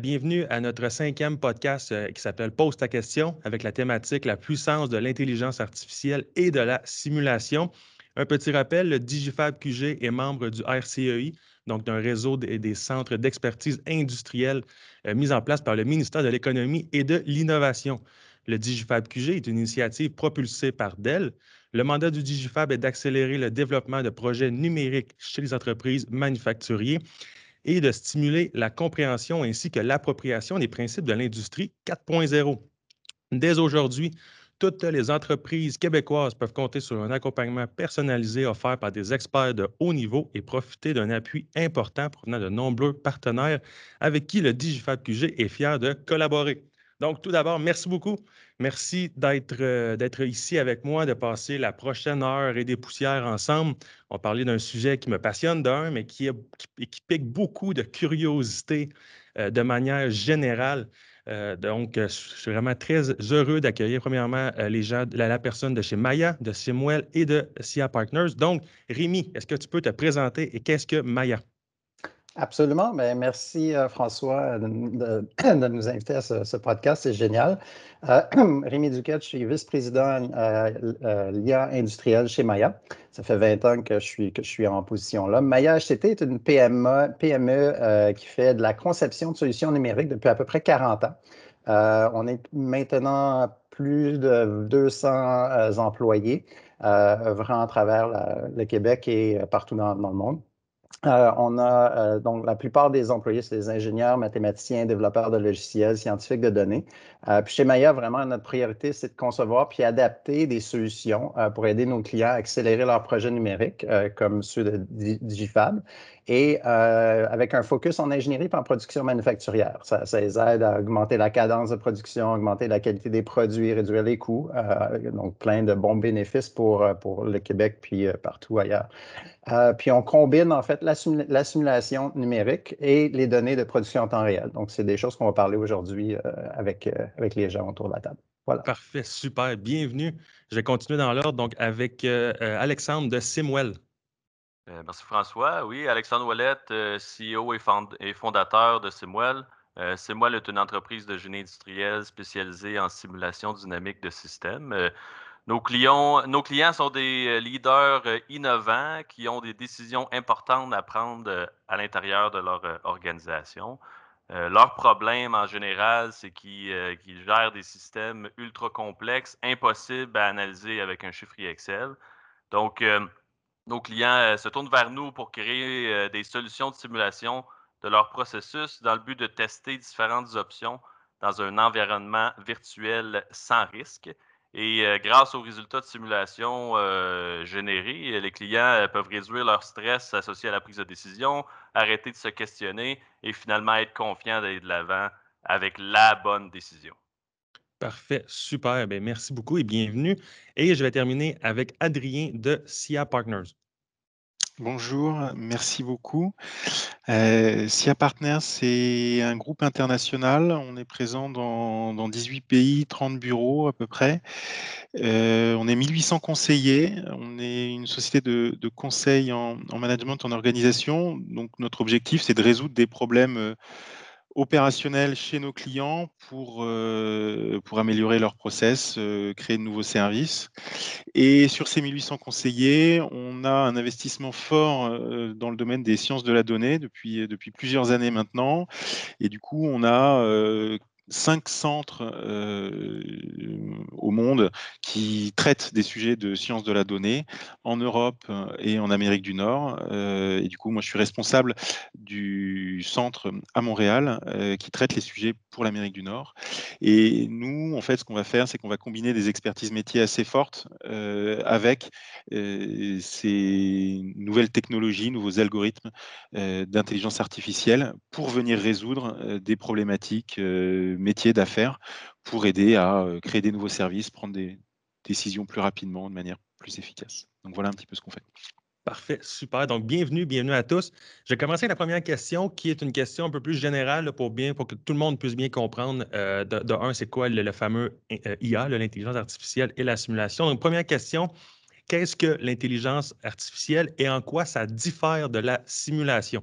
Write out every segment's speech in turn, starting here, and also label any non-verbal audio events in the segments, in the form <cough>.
Bienvenue à notre cinquième podcast euh, qui s'appelle Pose ta question avec la thématique La puissance de l'intelligence artificielle et de la simulation. Un petit rappel, le Digifab QG est membre du RCEI, donc d'un réseau des, centres d'expertise industrielle euh, mis en place par le ministère de l'Économie et de l'Innovation. Le Digifab QG est une initiative propulsée par Dell. Le mandat du Digifab est d'accélérer le développement de projets numériques chez les entreprises manufacturières et de stimuler la compréhension ainsi que l'appropriation des principes de l'industrie 4.0. Dès aujourd'hui, toutes les entreprises québécoises peuvent compter sur un accompagnement personnalisé offert par des experts de haut niveau et profiter d'un appui important provenant de nombreux partenaires avec qui le Digifab QG est fier de collaborer. Donc, tout d'abord, merci beaucoup. Merci euh, d'être ici avec moi, de passer la prochaine heure et des poussières ensemble. On parlait d'un sujet qui me passionne d'un, mais qui, pique beaucoup de curiosité euh, de manière générale. Euh, donc, je suis vraiment très heureux d'accueillir premièrement les gens, la, la, personne de chez Maya, de Simwell et de SIA Partners. Donc, Rémi, est-ce que tu peux te présenter et qu'est-ce que Maya? Absolument. ben, merci, euh, François, <clears throat> de, nous inviter à ce, podcast. C'est génial. Euh, <clears throat> Rémi Duquette, je suis vice-président euh, l'IA industrielle chez Maya. Ça fait 20 ans que je suis, en position là. Maya HTT est une PME, PME qui fait de la conception de solutions numériques depuis à peu près 40 ans. on est maintenant plus de 200 employés œuvrant à travers le Québec et partout dans le monde. Euh, on a euh, donc la plupart des employés, c'est des ingénieurs, mathématiciens, développeurs de logiciels, scientifiques de données. Euh, puis chez Maya, vraiment, notre priorité, c'est de concevoir puis adapter des solutions pour aider nos clients à accélérer leurs projets numériques, comme ceux de Digifab, et avec un focus en ingénierie et en production manufacturière. Ça, les aide à augmenter la cadence de production, augmenter la qualité des produits, réduire les coûts. donc, plein de bons bénéfices pour, pour le Québec puis partout ailleurs. Puis on combine en fait la, simulation numérique et les données de production en temps réel. Donc, c'est des choses qu'on va parler aujourd'hui avec, avec les gens autour de la table. Voilà. Parfait, super. Bienvenue. Je vais continuer dans l'ordre donc avec Alexandre de Simwell. Euh, merci François. Oui, Alexandre Ouellette, euh, CEO et, fondateur de Simwell. Euh, Simwell est une entreprise de génie industriel spécialisée en simulation dynamique de systèmes. Nos, clients, sont des leaders innovants qui ont des décisions importantes à prendre à l'intérieur de leur organisation. leur problème en général, c'est qu'ils gèrent des systèmes ultra complexes, impossibles à analyser avec un chiffrier Excel. Donc, nos clients euh, se tournent vers nous pour créer euh, des solutions de simulation de leur processus dans le but de tester différentes options dans un environnement virtuel sans risque. Et euh, grâce aux résultats de simulation générés, les clients peuvent réduire leur stress associé à la prise de décision, arrêter de se questionner et finalement être confiants d'aller de l'avant avec la bonne décision. Parfait, super. Bien, merci beaucoup et bienvenue. Et je vais terminer avec Adrien de SIA Partners. Bonjour, merci beaucoup. Euh, SIA Partners, c'est un groupe international. On est présent dans, 18 pays, 30 bureaux à peu près. Euh, on est 1800 conseillers. On est une société de, conseil en, en, management, en organisation. Donc, notre objectif, c'est de résoudre des problèmes euh, opérationnel chez nos clients pour, euh, pour améliorer leur process, euh, créer de nouveaux services. Et sur ces 1800 conseillers, on a un investissement fort euh, dans le domaine des sciences de la donnée depuis, depuis plusieurs années maintenant. Et du coup, on a cinq centres euh, au monde qui traitent des sujets de sciences de la donnée en Europe et en Amérique du Nord. Euh, et du coup, moi, je suis responsable du centre à Montréal euh, qui traite les sujets pour l'Amérique du Nord. Et nous, en fait, ce qu'on va faire, c'est qu'on va combiner des expertises métiers assez fortes avec ces nouvelles technologies, nouveaux algorithmes d'intelligence artificielle pour venir résoudre des problématiques métier d'affaires pour aider à créer des nouveaux services, prendre des décisions plus rapidement, de manière plus efficace. Donc voilà un petit peu ce qu'on fait. Parfait, super. Donc, bienvenue, bienvenue à tous. Je vais commencer avec la première question, qui est une question un peu plus générale pour, bien, pour que tout le monde puisse bien comprendre. Euh, de, un, c'est quoi le, fameux euh, IA, l'intelligence artificielle et la simulation? Donc, première question, qu'est-ce que l'intelligence artificielle et en quoi ça diffère de la simulation?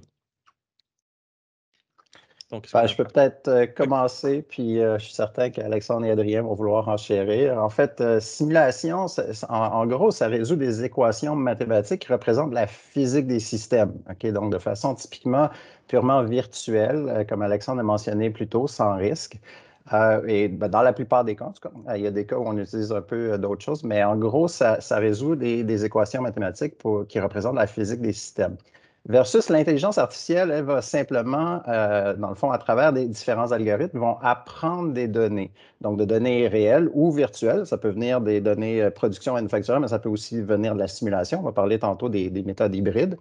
Ben, je peux peut-être euh, commencer, puis euh, je suis certain qu'Alexandre et Adrien vont vouloir enchérir. En fait, euh, simulation, en, gros, ça résout des équations mathématiques qui représentent la physique des systèmes. Donc, de façon typiquement purement virtuelle, comme Alexandre a mentionné plus tôt, sans risque. et ben, dans la plupart des cas, il y a des cas où on utilise un peu d'autres choses, mais en gros, ça, résout des, équations mathématiques qui représentent la physique des systèmes. Versus l'intelligence artificielle, elle va simplement, euh, dans le fond, à travers des différents algorithmes, vont apprendre des données. Donc, de données réelles ou virtuelles. Ça peut venir des données euh, production manufacturière, mais ça peut aussi venir de la simulation. On va parler tantôt des, méthodes hybrides.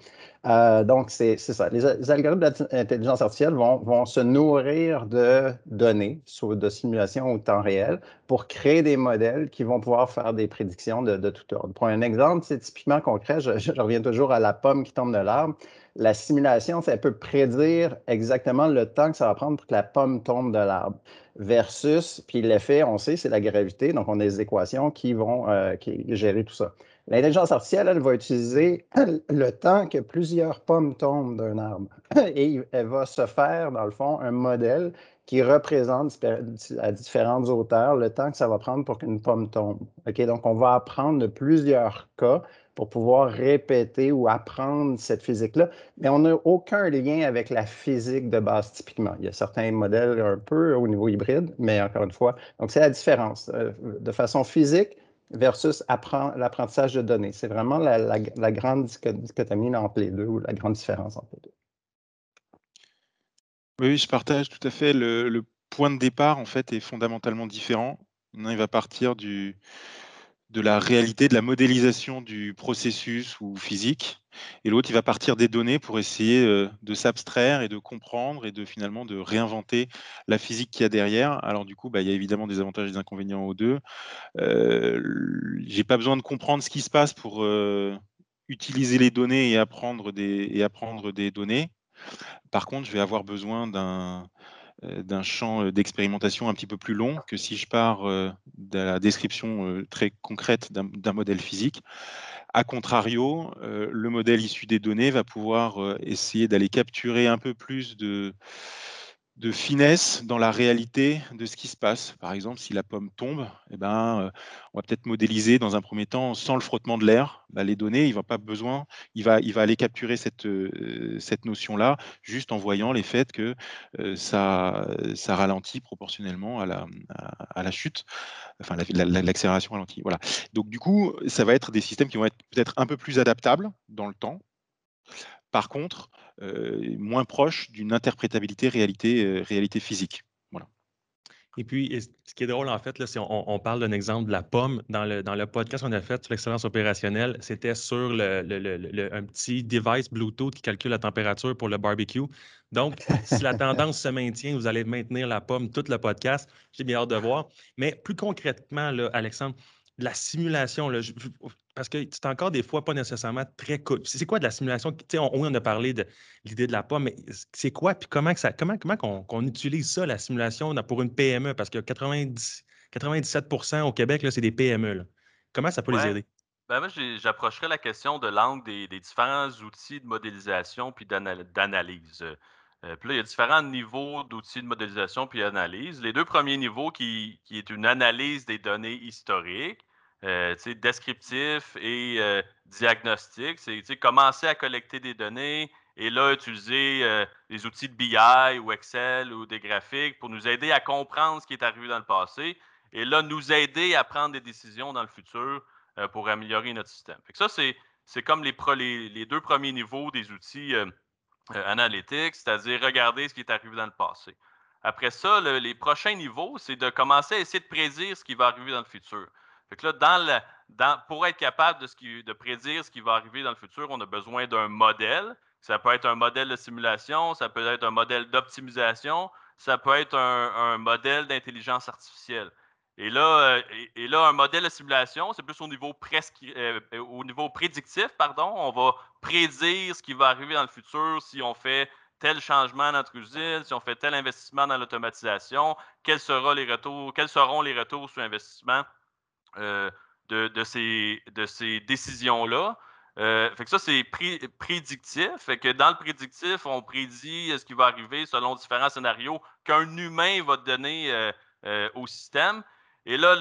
Euh, donc, c'est ça. Les, algorithmes d'intelligence artificielle vont, vont, se nourrir de données, soit de simulation ou de temps réel, pour créer des modèles qui vont pouvoir faire des prédictions de, de tout ordre. Pour un exemple, c'est typiquement concret, je, reviens toujours à la pomme qui tombe de l'arbre. La simulation, ça peut prédire exactement le temps que ça va prendre pour que la pomme tombe de l'arbre. Versus, puis l'effet, on sait, c'est la gravité. Donc, on a des équations qui vont euh, gérer tout ça. L'intelligence artificielle, elle va utiliser <clears throat> le temps que plusieurs pommes tombent d'un arbre. <clears throat> Et elle va se faire, dans le fond, un modèle qui représente à différentes hauteurs le temps que ça va prendre pour qu'une pomme tombe. Donc, on va apprendre de plusieurs cas pour pouvoir répéter ou apprendre cette physique-là. Mais on n'a aucun lien avec la physique de base typiquement. Il y a certains modèles un peu au niveau hybride, mais encore une fois, donc c'est la différence. Euh, de façon physique, versus l'apprentissage de données. C'est vraiment la, grande dichotomie entre les deux ou la grande différence entre les deux. Oui, je partage tout à fait. Le, point de départ, en fait, est fondamentalement différent. il va partir du, de la réalité, de la modélisation du processus ou physique, et l'autre, il va partir des données pour essayer euh, de s'abstraire et de comprendre et de finalement de réinventer la physique qu'il y a derrière. Alors du coup, bah, il y a évidemment des avantages et des inconvénients aux deux. Euh, J'ai pas besoin de comprendre ce qui se passe pour euh, utiliser les données et apprendre des, et apprendre des données. Par contre, je vais avoir besoin d'un champ d'expérimentation un petit peu plus long que si je pars de la description très concrète d'un modèle physique. A contrario, le modèle issu des données va pouvoir essayer d'aller capturer un peu plus de, de finesse dans la réalité de ce qui se passe. Par exemple, si la pomme tombe, eh ben, euh, on va peut-être modéliser dans un premier temps sans le frottement de l'air bah, les données. Il va pas besoin, il va, il va aller capturer cette, euh, cette notion-là juste en voyant les faits que euh, ça, ça ralentit proportionnellement à la, à, la chute, enfin l'accélération ralentit. Voilà. Donc du coup, ça va être des systèmes qui vont être peut-être un peu plus adaptables dans le temps. Par contre, moins proche d'une interprétabilité réalité, euh, réalité physique. Voilà. Et puis, ce qui est drôle, en fait, là, c'est on, parle d'un exemple de la pomme. Dans le, dans le podcast qu'on a fait sur l'excellence opérationnelle, c'était sur le, le, un petit device Bluetooth qui calcule la température pour le barbecue. Donc, si la tendance se maintient, vous allez maintenir la pomme tout le podcast. J'ai bien hâte de voir. Mais plus concrètement, là, Alexandre, la simulation, là, parce que c'est encore des fois pas nécessairement très cool. C'est quoi de la simulation? On, on a parlé de l'idée de la pomme, mais c'est quoi? Puis comment, ça, comment, comment qu'on, utilise ça, la simulation, pour une PME? Parce que 90, 97% au Québec, c'est des PME. Comment ça peut les aider? Ben moi, j'approcherais la question de l'angle des, différents outils de modélisation puis d'analyse. Euh, puis là, il y a différents niveaux d'outils de modélisation puis d'analyse. Les deux premiers niveaux, qui, qui est une analyse des données historiques, euh, descriptif et euh, diagnostic. C'est commencer à collecter des données et là, utiliser euh, des outils de BI ou Excel ou des graphiques pour nous aider à comprendre ce qui est arrivé dans le passé et là, nous aider à prendre des décisions dans le futur pour améliorer notre système. ça, c'est comme les, les, deux premiers niveaux des outils analytiques, c'est-à-dire regarder ce qui est arrivé dans le passé. Après ça, les prochains niveaux, c'est de commencer à essayer de prédire ce qui va arriver dans le futur pour être capable de, prédire ce qui va arriver dans le futur, on a besoin d'un modèle. Ça peut être un modèle de simulation, ça peut être un modèle d'optimisation, ça peut être un, modèle d'intelligence artificielle. Et là, euh, là, un modèle de simulation, c'est plus au niveau, euh, au niveau prédictif, pardon. On va prédire ce qui va arriver dans le futur si on fait tel changement dans notre usine, si on fait tel investissement dans l'automatisation, quels, les retours, quels seront les retours sur investissement euh, de, ces, décisions-là. fait que ça, c'est prédictif. Fait que dans le prédictif, on prédit ce qui va arriver selon différents scénarios qu'un humain va donner au système. Et là,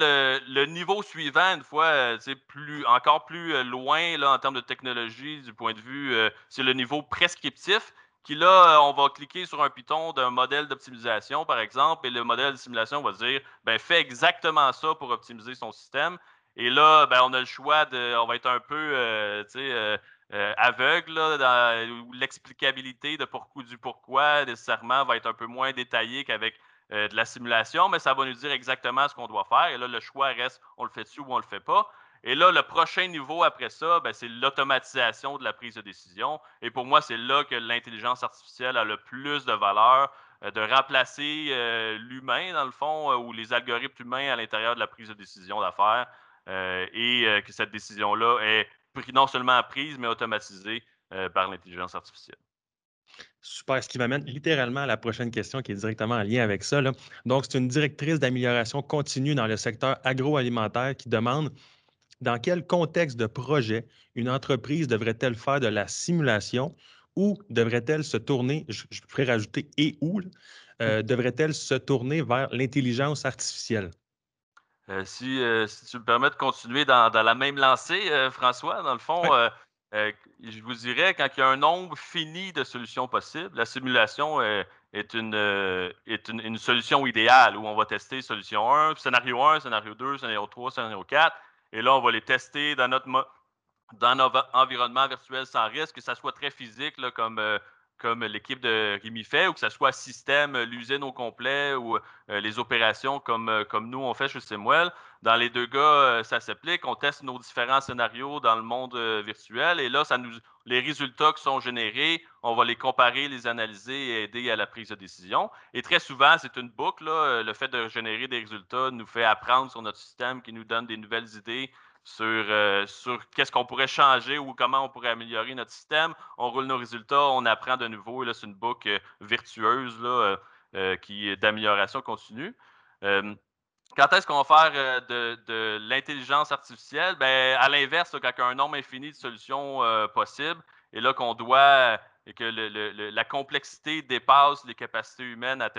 le, niveau suivant, une fois c'est plus, encore plus loin en termes de technologie, du point de vue, c'est le niveau prescriptif qui là, on va cliquer sur un Python d'un modèle d'optimisation, par exemple, et le modèle de simulation va dire, ben, fais exactement ça pour optimiser son système. Et là, ben, on a le choix de, on va être un peu, euh, euh, euh, aveugle dans l'explicabilité de pourquoi, du pourquoi nécessairement va être un peu moins détaillé qu'avec de la simulation, mais ça va nous dire exactement ce qu'on doit faire. Et là, le choix reste, on le fait dessus ou on le fait pas. Et là, le prochain niveau après ça, ben, c'est l'automatisation de la prise de décision. Et pour moi, c'est là que l'intelligence artificielle a le plus de valeur euh, de remplacer euh, l'humain, dans le fond, euh, ou les algorithmes humains à l'intérieur de la prise de décision d'affaires, et que cette décision-là est non seulement prise, mais automatisée par l'intelligence artificielle. Super, ce qui m'amène littéralement à la prochaine question qui est directement en lien avec ça. Donc, c'est une directrice d'amélioration continue dans le secteur agroalimentaire qui demande dans quel contexte de projet une entreprise devrait-elle faire de la simulation ou devrait-elle se tourner, je, pourrais rajouter et où, euh, mmh. devrait-elle se tourner vers l'intelligence artificielle? Euh, euh, si, tu me permets de continuer dans, la même lancée, François, dans le fond, je vous dirais, quand il y a un nombre fini de solutions possibles, la simulation est, une, est une, solution idéale où on va tester solution 1, scénario 1, scénario 2, scénario 3, scénario 4. Et là, on va les tester dans notre, dans notre environnement virtuel sans risque, que ça soit très physique, comme, euh, comme l'équipe de Rémi fait, ou que ça soit système, euh, l'usine au complet, ou euh, les opérations comme, comme nous, on fait chez Simwell. Dans les deux cas, ça s'applique. On teste nos différents scénarios dans le monde virtuel. Et là, ça nous, les résultats qui sont générés, on va les comparer, les analyser et aider à la prise de décision. Et très souvent, c'est une boucle. Le fait de générer des résultats nous fait apprendre sur notre système qui nous donne des nouvelles idées sur, euh, qu'est-ce qu'on pourrait changer ou comment on pourrait améliorer notre système. On roule nos résultats, on apprend de nouveau. Et là, c'est une boucle euh, virtueuse là, euh, qui est d'amélioration continue. Quand est-ce qu'on va faire de, l'intelligence artificielle? Ben, à l'inverse, quand il y a un nombre infini de solutions possibles, et là qu'on doit, et que la complexité dépasse les capacités humaines à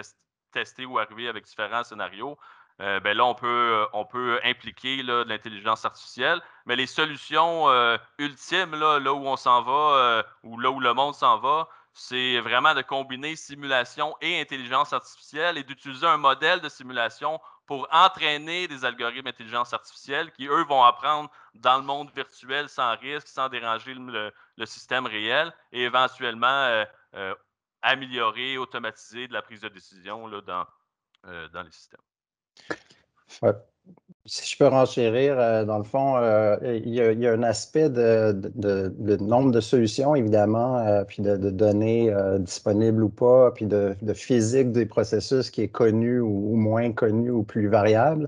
tester ou arriver avec différents scénarios, euh, ben là, on peut, euh, on peut impliquer de l'intelligence artificielle. Mais les solutions euh, ultimes, là, où on s'en va, ou là où le monde s'en va, c'est vraiment de combiner simulation et intelligence artificielle et d'utiliser un modèle de simulation pour entraîner des algorithmes d'intelligence artificielle qui, eux, vont apprendre dans le monde virtuel sans risque, sans déranger le, système réel et éventuellement améliorer, automatiser de la prise de décision là, dans, dans les systèmes. Si je peux renchérir, euh, dans le fond, euh, il, y a, un aspect de, nombre de solutions, évidemment, euh, puis de, données disponibles ou pas, puis de, physique des processus qui est connu ou, moins connu ou plus variable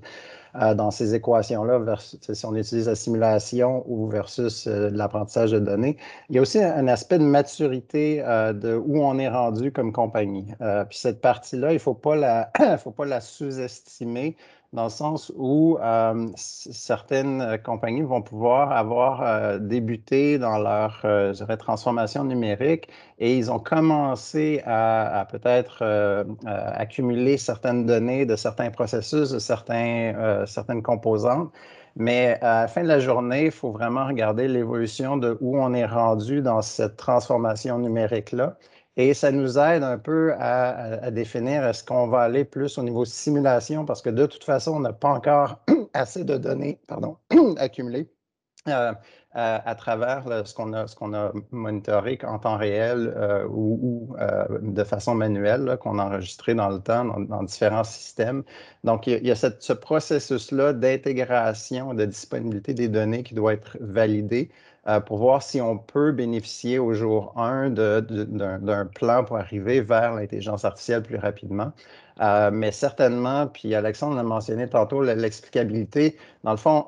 dans ces équations-là, si on utilise la simulation ou versus l'apprentissage de données. Il y a aussi un, aspect de maturité de où on est rendu comme compagnie. puis cette partie-là, il ne <clears throat> faut pas la sous-estimer dans le sens où euh, certaines euh, compagnies vont pouvoir avoir euh, débuté dans leur transformation numérique et ils ont commencé à, peut-être accumuler certaines données de certains processus, de certains, certaines composantes. Mais à la fin de la journée, il faut vraiment regarder l'évolution de où on est rendu dans cette transformation numérique-là. Et ça nous aide un peu à, définir est-ce qu'on va aller plus au niveau simulation? Parce que de toute façon, on n'a pas encore <clears throat> assez de données pardon, <clears throat> accumulées euh, à, travers ce qu'on a, a monitoré en temps réel euh, ou, euh, de façon manuelle, qu'on a enregistré dans le temps dans, différents systèmes. Donc, il y a, ce processus-là d'intégration, de disponibilité des données qui doit être validé euh, pour voir si on peut bénéficier au jour 1 d'un plan pour arriver vers l'intelligence artificielle plus rapidement. Euh, mais certainement, puis Alexandre l'a mentionné tantôt, l'explicabilité. Dans le fond,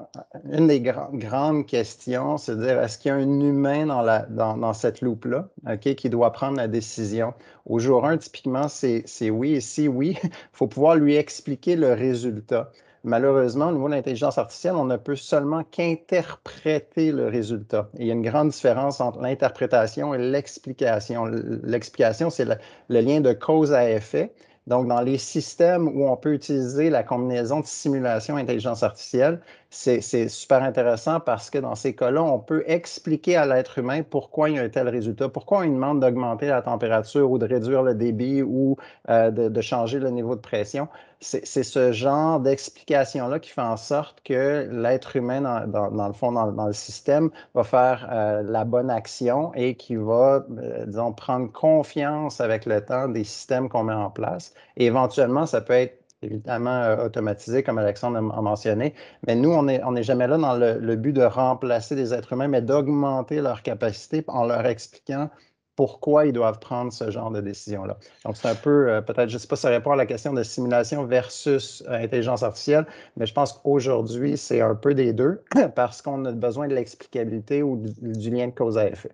une des grandes questions, c'est de dire est-ce qu'il y a un humain dans, cette loupe-là qui doit prendre la décision? Au jour 1, typiquement, c'est oui. Et si oui, il <laughs> faut pouvoir lui expliquer le résultat. Malheureusement, au niveau de l'intelligence artificielle, on ne peut seulement qu'interpréter le résultat. il y a une grande différence entre l'interprétation et l'explication. L'explication, c'est le, le lien de cause à effet. Donc, dans les systèmes où on peut utiliser la combinaison de simulation et intelligence artificielle, c'est super intéressant parce que dans ces cas-là, on peut expliquer à l'être humain pourquoi il y a un tel résultat, pourquoi on demande d'augmenter la température ou de réduire le débit ou euh, de, changer le niveau de pression. C'est ce genre d'explication-là qui fait en sorte que l'être humain, dans, le fond, dans, le système, va faire euh, la bonne action et qui va, euh, disons, prendre confiance avec le temps des systèmes qu'on met en place. Et éventuellement, ça peut être évidemment euh, automatisé, comme Alexandre a mentionné. Mais nous, on n'est on jamais là dans le, but de remplacer des êtres humains, mais d'augmenter leur capacité en leur expliquant pourquoi ils doivent prendre ce genre de décision-là. Donc, c'est un peu, euh, peut-être, je ne sais pas ça répond à la question de simulation versus euh, intelligence artificielle, mais je pense qu'aujourd'hui, c'est un peu des deux <clears throat> parce qu'on a besoin de l'explicabilité ou du lien de cause à effet.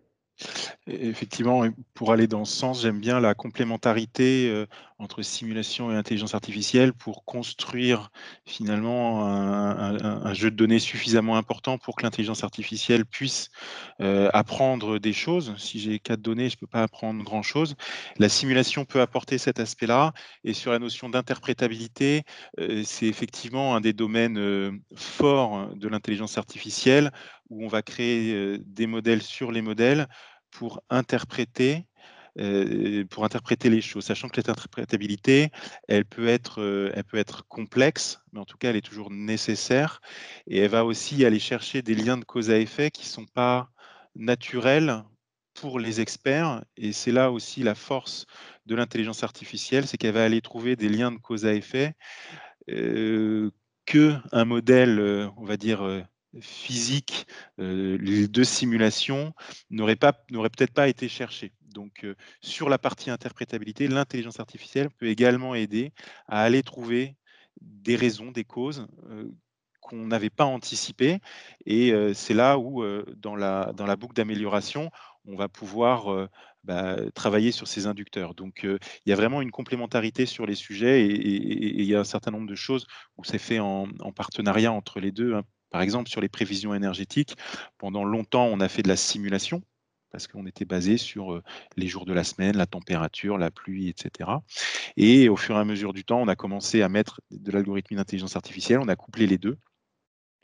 Effectivement, pour aller dans ce sens, j'aime bien la complémentarité euh, entre simulation et intelligence artificielle pour construire finalement un, jeu de données suffisamment important pour que l'intelligence artificielle puisse euh, apprendre des choses. Si j'ai quatre données, je ne peux pas apprendre grand-chose. La simulation peut apporter cet aspect-là. Et sur la notion d'interprétabilité, euh, c'est effectivement un des domaines forts de l'intelligence artificielle où on va créer des modèles sur les modèles pour interpréter pour interpréter les choses, sachant que cette interprétabilité, elle peut, être, elle peut être complexe, mais en tout cas, elle est toujours nécessaire. Et elle va aussi aller chercher des liens de cause à effet qui ne sont pas naturels pour les experts. Et c'est là aussi la force de l'intelligence artificielle, c'est qu'elle va aller trouver des liens de cause à effet euh, que un modèle, on va dire, physique euh, les deux simulations n'auraient peut-être pas été cherchées. Donc, euh, sur la partie interprétabilité, l'intelligence artificielle peut également aider à aller trouver des raisons, des causes euh, qu'on n'avait pas anticipées. Et c'est là où, dans, la, boucle d'amélioration, on va pouvoir bah, travailler sur ces inducteurs. Donc, il y a vraiment une complémentarité sur les sujets et, il y a un certain nombre de choses où c'est fait en, partenariat entre les deux. Hein. Par exemple, sur les prévisions énergétiques, pendant longtemps, on a fait de la simulation parce qu'on était basé sur les jours de la semaine, la température, la pluie, etc. Et au fur et à mesure du temps, on a commencé à mettre de l'algorithme d'intelligence artificielle, on a couplé les deux,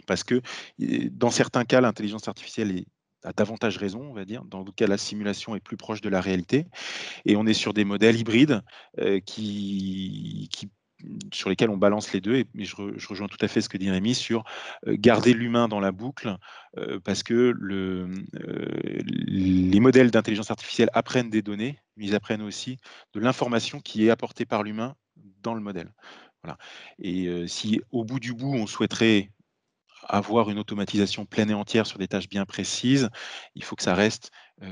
parce que dans certains cas, l'intelligence artificielle a davantage raison, on va dire. Dans d'autres cas, la simulation est plus proche de la réalité. Et on est sur des modèles hybrides qui, qui sur lesquels on balance les deux. Et, je, rejoins tout à fait ce que dit Rémi sur euh, garder l'humain dans la boucle, euh, parce que euh, les modèles d'intelligence artificielle apprennent des données, mais ils apprennent aussi de l'information qui est apportée par l'humain dans le modèle. Voilà. Et si au bout du bout, on souhaiterait avoir une automatisation pleine et entière sur des tâches bien précises, il faut que ça reste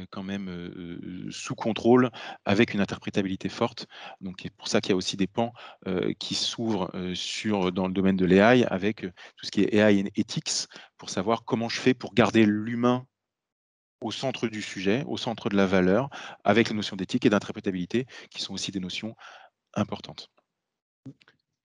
quand même sous contrôle avec une interprétabilité forte. Donc c'est pour ça qu'il y a aussi des pans qui s'ouvrent sur dans le domaine de l'AI avec tout ce qui est AI et ethics pour savoir comment je fais pour garder l'humain au centre du sujet, au centre de la valeur, avec les notions d'éthique et d'interprétabilité qui sont aussi des notions importantes.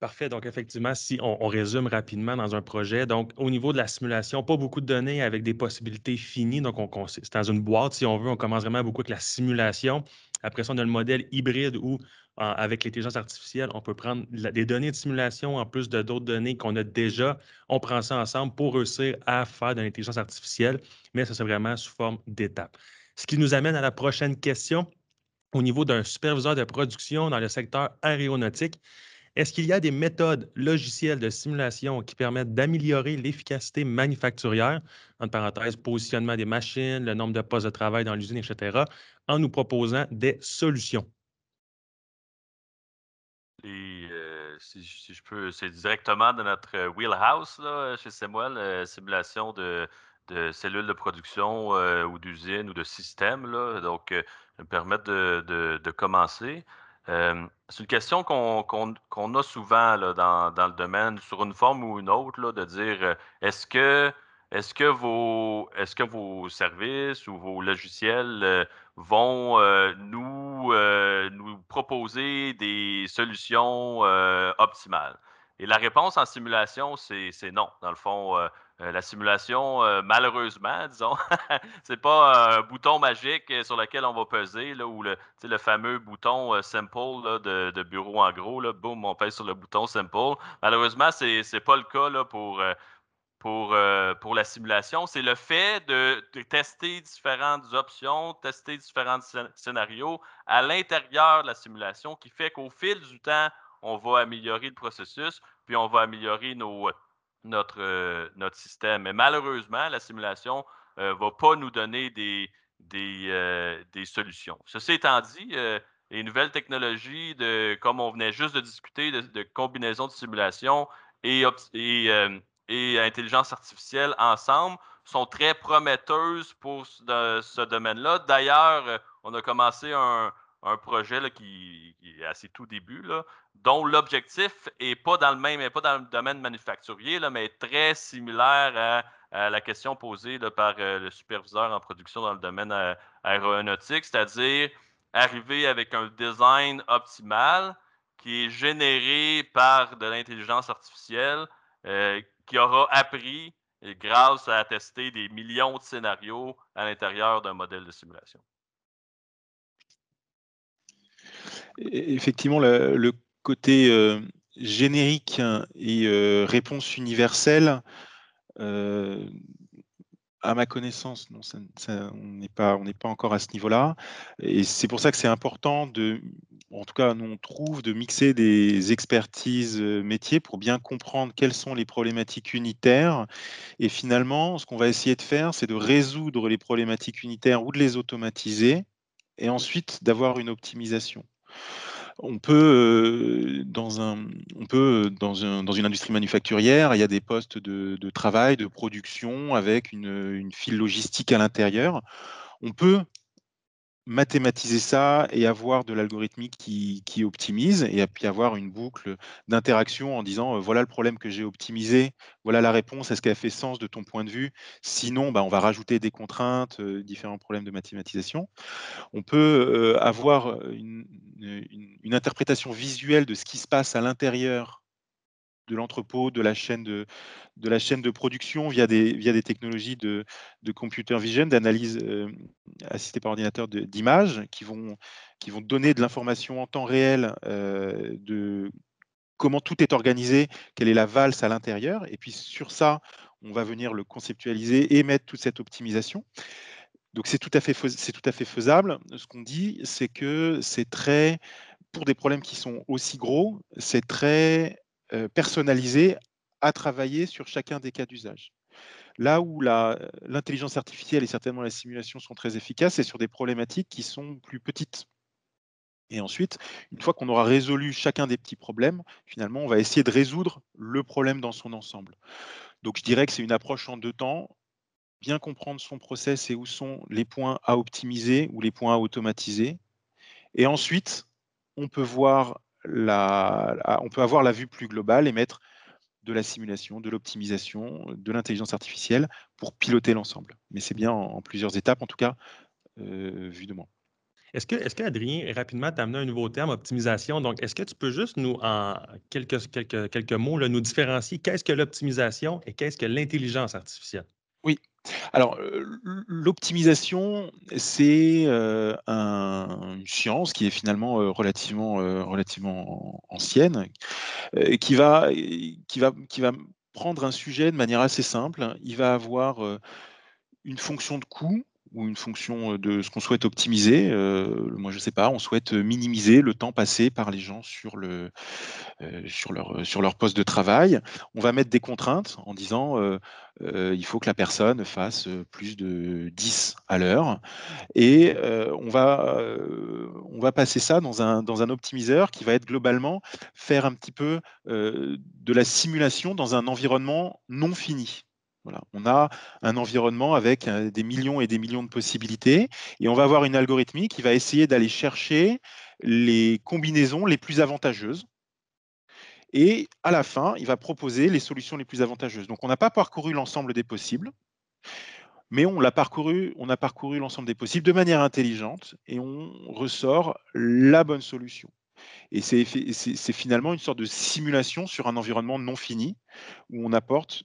Parfait. Donc, effectivement, si on, résume rapidement dans un projet, donc au niveau de la simulation, pas beaucoup de données avec des possibilités finies. Donc, on, c'est dans une boîte, si on veut, on commence vraiment beaucoup avec la simulation. Après ça, on a le modèle hybride où, avec l'intelligence artificielle, on peut prendre des données de simulation en plus de d'autres données qu'on a déjà. On prend ça ensemble pour réussir à faire de l'intelligence artificielle, mais ça, c'est vraiment sous forme d'étapes. Ce qui nous amène à la prochaine question. Au niveau d'un superviseur de production dans le secteur aéronautique, est-ce qu'il y a des méthodes logicielles de simulation qui permettent d'améliorer l'efficacité manufacturière, entre parenthèses, positionnement des machines, le nombre de postes de travail dans l'usine, etc., en nous proposant des solutions? Euh, si, je peux, c'est directement de notre euh, wheelhouse chez Semuel, euh, simulation de, cellules de production ou d'usines ou de systèmes. donc, me permettre de commencer c'est une question qu'on a souvent dans, le domaine, sur une forme ou une autre, de dire est-ce que, vos services ou vos logiciels vont nous, nous proposer des solutions optimales? Et la réponse en simulation, c'est non. Dans le fond, euh, euh, la simulation, euh, malheureusement, <laughs> disons, c'est pas un bouton magique sur lequel on va peser, là, ou le, fameux bouton simple de, bureau en gros, boum, on pèse sur le bouton simple. Malheureusement, c'est n'est pas le cas là, pour, pour, la simulation. C'est le fait de, tester différentes options, tester différents scénarios à l'intérieur de la simulation qui fait qu'au fil du temps, on va améliorer le processus, puis on va améliorer notre, euh, notre système. Mais malheureusement, la simulation ne euh, va pas nous donner des, des, euh, solutions. Ceci étant dit, les nouvelles technologies, de, comme on venait juste de discuter, de, combinaison de simulation et, et, intelligence artificielle ensemble, sont très prometteuses pour ce domaine-là. D'ailleurs, on a commencé un, un projet qui, est à ses tout débuts, dont l'objectif n'est pas dans le même, pas dans le domaine manufacturier, là, mais très similaire à, la question posée par euh, le superviseur en production dans le domaine euh, aéronautique, c'est-à-dire arriver avec un design optimal qui est généré par de l'intelligence artificielle euh, qui aura appris grâce à tester des millions de scénarios à l'intérieur d'un modèle de simulation. Effectivement, le, côté euh, générique et euh, réponse universelle, euh, à ma connaissance, on n'est pas, pas encore à ce niveau-là. Et c'est pour ça que c'est important de, en tout cas, nous on trouve de mixer des expertises métiers pour bien comprendre quelles sont les problématiques unitaires. Et finalement, ce qu'on va essayer de faire, c'est de résoudre les problématiques unitaires ou de les automatiser, et ensuite d'avoir une optimisation on peut, dans, un, on peut dans, une industrie manufacturière, il y a des postes de, travail, de production avec une, une file logistique à l'intérieur. On peut mathématiser ça et avoir de l'algorithmique qui, optimise et puis avoir une boucle d'interaction en disant voilà le problème que j'ai optimisé, voilà la réponse, est-ce qu'elle fait sens de ton point de vue? Sinon, bah, on va rajouter des contraintes, différents problèmes de mathématisation. On peut avoir une, interprétation visuelle de ce qui se passe à l'intérieur de l'entrepôt, de la chaîne de, de la chaîne de production via des, via des technologies de, de computer vision, d'analyse euh, assistée par ordinateur d'images qui vont, qui vont donner de l'information en temps réel euh, de comment tout est organisé, quelle est la valse à l'intérieur. Et puis sur ça, on va venir le conceptualiser et mettre toute cette optimisation. Donc c'est tout, tout à fait faisable. Ce qu'on dit, c'est que c'est très, pour des problèmes qui sont aussi gros, c'est très euh, personnalisé à travailler sur chacun des cas d'usage. Là où l'intelligence artificielle et certainement la simulation sont très efficaces, c'est sur des problématiques qui sont plus petites. Et ensuite, une fois qu'on aura résolu chacun des petits problèmes, finalement, on va essayer de résoudre le problème dans son ensemble. Donc, je dirais que c'est une approche en deux temps. Bien comprendre son process et où sont les points à optimiser ou les points à automatiser. Et ensuite, on peut voir on peut avoir la vue plus globale et mettre de la simulation, de l'optimisation, de l'intelligence artificielle pour piloter l'ensemble. Mais c'est bien en, plusieurs étapes, en tout cas, euh, vu de moi. Est-ce que, est Adrien, rapidement, tu as amené un nouveau terme, optimisation? Donc, est-ce que tu peux juste nous, en quelques mots, nous différencier? Qu'est-ce que l'optimisation et qu'est-ce que l'intelligence artificielle? Alors, l'optimisation, c'est une science qui est finalement relativement, relativement ancienne, qui, va, qui, va, qui va prendre un sujet de manière assez simple. Il va avoir une fonction de coût ou une fonction de ce qu'on souhaite optimiser. moi, je ne sais pas, on souhaite minimiser le temps passé par les gens sur, le, sur, leur, poste de travail. On va mettre des contraintes en disant il faut que la personne fasse plus de 10 à l'heure. Et on, va, on va passer ça dans un optimiseur qui va être globalement faire un petit peu de la simulation dans un environnement non fini. On a un environnement avec euh, des millions et des millions de possibilités et on va avoir une algorithmie qui va essayer d'aller chercher les combinaisons les plus avantageuses. Et à la fin, il va proposer les solutions les plus avantageuses. Donc on n'a pas parcouru l'ensemble des possibles, mais on, l'a parcouru, on a parcouru l'ensemble des possibles de manière intelligente et on ressort la bonne solution. Et c'est finalement une sorte de simulation sur un environnement non fini où on apporte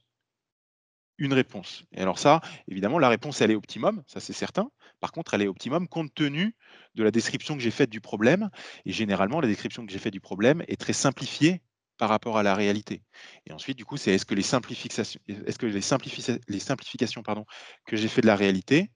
une réponse. Et alors ça, évidemment, la réponse, elle est optimum, ça c'est certain. Par contre, elle est optimum compte tenu de la description que j'ai faite du problème. Et généralement, la description que j'ai faite du problème est très simplifiée par rapport à la réalité. Et ensuite, du coup, c'est est-ce que les simplifications, est-ce que les, les simplifications pardon, que j'ai fait de la réalité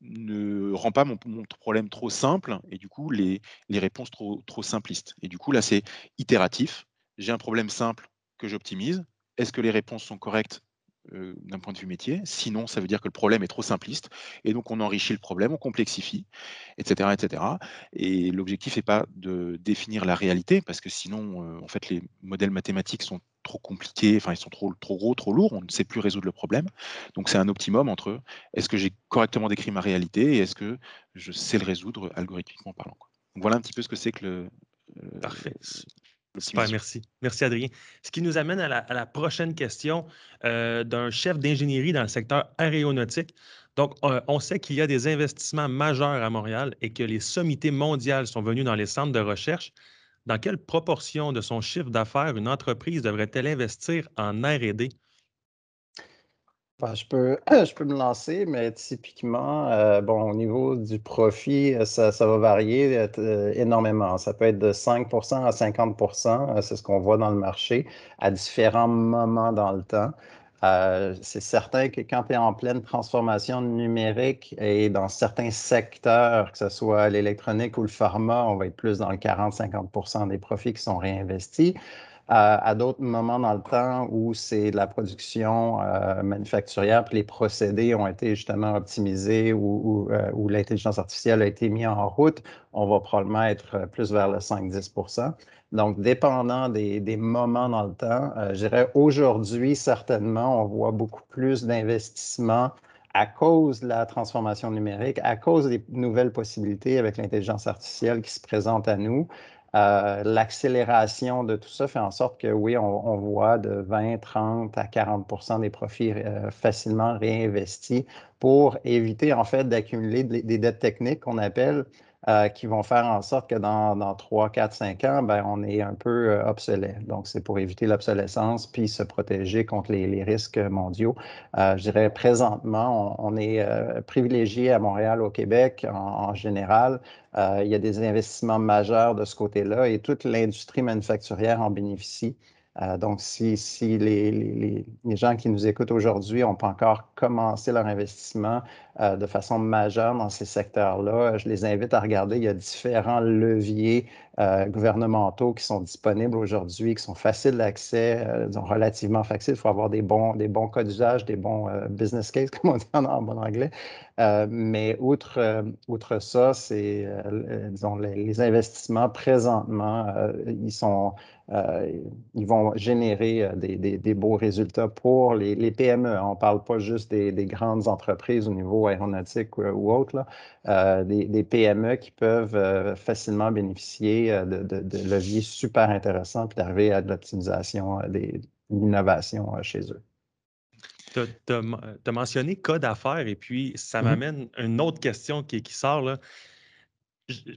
ne rend pas mon, problème trop simple et du coup les, les réponses trop, trop simplistes. Et du coup, là, c'est itératif. J'ai un problème simple que j'optimise. Est-ce que les réponses sont correctes euh, d'un point de vue métier. Sinon, ça veut dire que le problème est trop simpliste. Et donc, on enrichit le problème, on complexifie, etc. etc. Et l'objectif n'est pas de définir la réalité, parce que sinon, euh, en fait, les modèles mathématiques sont trop compliqués, enfin, ils sont trop, trop gros, trop lourds, on ne sait plus résoudre le problème. Donc, c'est un optimum entre est-ce que j'ai correctement décrit ma réalité et est-ce que je sais le résoudre algorithmiquement parlant. Donc, voilà un petit peu ce que c'est que le, euh, Parfait. Super, merci. Merci, Adrien. Ce qui nous amène à la, prochaine question euh, d'un chef d'ingénierie dans le secteur aéronautique. Donc, euh, on sait qu'il y a des investissements majeurs à Montréal et que les sommités mondiales sont venues dans les centres de recherche. Dans quelle proportion de son chiffre d'affaires une entreprise devrait-elle investir en RD? Je, peux, <clears throat> je peux me lancer, mais typiquement, euh, bon, au niveau du profit, euh, ça, va varier euh, énormément. Ça peut être de 5% à 50% c'est ce qu'on voit dans le marché à différents moments dans le temps. c'est certain que quand tu es en pleine transformation numérique et dans certains secteurs, que ce soit l'électronique ou le pharma, on va être plus dans le 40-50% des profits qui sont réinvestis à, d'autres moments dans le temps où c'est la production euh, manufacturière, puis les procédés ont été justement optimisés ou, euh, l'intelligence artificielle a été mise en route, on va probablement être plus vers le 5-10% donc, dépendant des, des, moments dans le temps, euh, je dirais aujourd'hui, certainement, on voit beaucoup plus d'investissements à cause de la transformation numérique, à cause des nouvelles possibilités avec l'intelligence artificielle qui se présentent à nous. Euh, l'accélération de tout ça fait en sorte que oui, on, voit de 20, 30 à 40% des profits euh, facilement réinvestis pour éviter en fait d'accumuler des dettes techniques qu'on appelle euh, qui vont faire en sorte que dans, dans 3, 4, 5 ans, ben, on est un peu euh, obsolète. Donc, c'est pour éviter l'obsolescence puis se protéger contre les, risques mondiaux. Euh, je dirais présentement, on, est privilégié à Montréal, au Québec en, général. il y a des investissements majeurs de ce côté-là et toute l'industrie manufacturière en bénéficie. Euh, donc, si, les, gens qui nous écoutent aujourd'hui n'ont pas encore commencé leur investissement euh, de façon majeure dans ces secteurs-là, je les invite à regarder. Il y a différents leviers euh, gouvernementaux qui sont disponibles aujourd'hui, qui sont faciles d'accès, relativement faciles. Il faut avoir des bons, des bons cas d'usage, des bons business cases, <laughs> comme on dit en, bon anglais. mais outre, ça, les, investissements présentement, ils sont euh, ils vont générer euh, des, beaux résultats pour les, PME. On ne parle pas juste des, grandes entreprises au niveau aéronautique ou, autre, euh, des, PME qui peuvent facilement bénéficier de, leviers super intéressants puis d'arriver à de l'optimisation, de l'innovation chez eux. Tu as, mentionné code d'affaires et puis ça mm-hmm. m'amène une autre question qui, qui sort. Là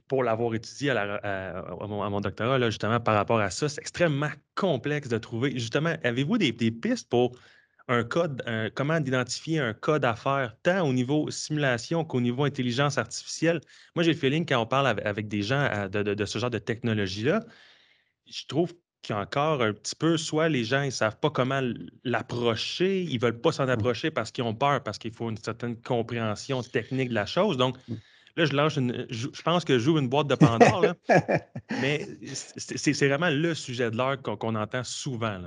pour l'avoir étudié à, mon, doctorat, justement, par rapport à ça, c'est extrêmement complexe de trouver. Justement, avez-vous des, pistes pour un code, comment identifier un code d'affaires, tant au niveau simulation qu'au niveau intelligence artificielle? Moi, j'ai le feeling quand on parle avec des gens de, ce genre de technologie-là, je trouve qu'il y a encore un petit peu, soit les gens, ils ne savent pas comment l'approcher, ils ne veulent pas s'en mmh. approcher parce qu'ils ont peur, parce qu'il faut une certaine compréhension technique de la chose. Donc, mmh. Là, je lâche je, pense que j'ouvre une boîte de Pandore, <laughs> mais c'est vraiment le sujet de l'heure qu'on entend souvent.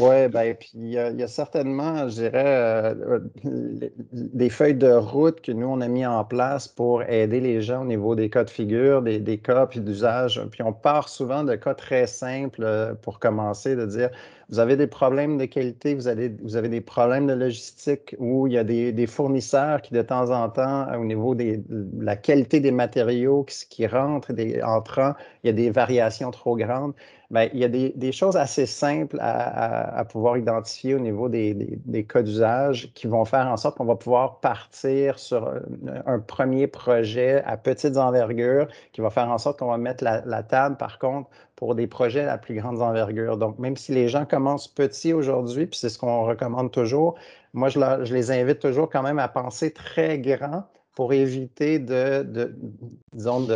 Oui, bien, puis il y, a certainement, je dirais, euh, des feuilles de route que nous, on a mis en place pour aider les gens au niveau des cas de figure, des, cas puis d'usage. Puis on part souvent de cas très simples euh, pour commencer, de dire vous avez des problèmes de qualité, vous, avez des problèmes de logistique où il y a des, fournisseurs qui, de temps en temps, au niveau de la qualité des matériaux qui, qui rentrent, des entrants, il y a des variations trop grandes. Bien, il y a des, choses assez simples à, pouvoir identifier au niveau des, cas d'usage qui vont faire en sorte qu'on va pouvoir partir sur un, premier projet à petites envergures qui va faire en sorte qu'on va mettre la, table, par contre, pour des projets à plus grandes envergures. Donc, même si les gens commencent petits aujourd'hui, puis c'est ce qu'on recommande toujours, moi, je, les invite toujours quand même à penser très grand pour éviter de, disons,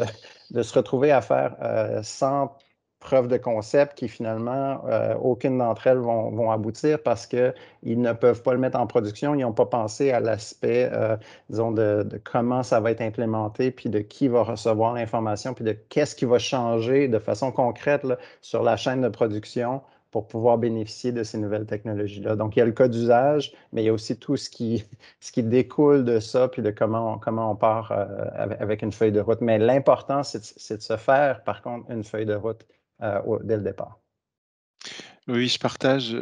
de, se retrouver à faire 100 euh, preuves de concept qui finalement, euh, aucune d'entre elles vont, aboutir parce qu'ils ne peuvent pas le mettre en production. Ils n'ont pas pensé à l'aspect, euh, disons, de, comment ça va être implémenté, puis de qui va recevoir l'information, puis de qu'est-ce qui va changer de façon concrète sur la chaîne de production pour pouvoir bénéficier de ces nouvelles technologies-là. Donc, il y a le cas d'usage, mais il y a aussi tout ce qui, <laughs> ce qui découle de ça, puis de comment on, comment on part euh, avec une feuille de route. Mais l'important, c'est de se faire, par contre, une feuille de route dès le départ. Oui, je partage.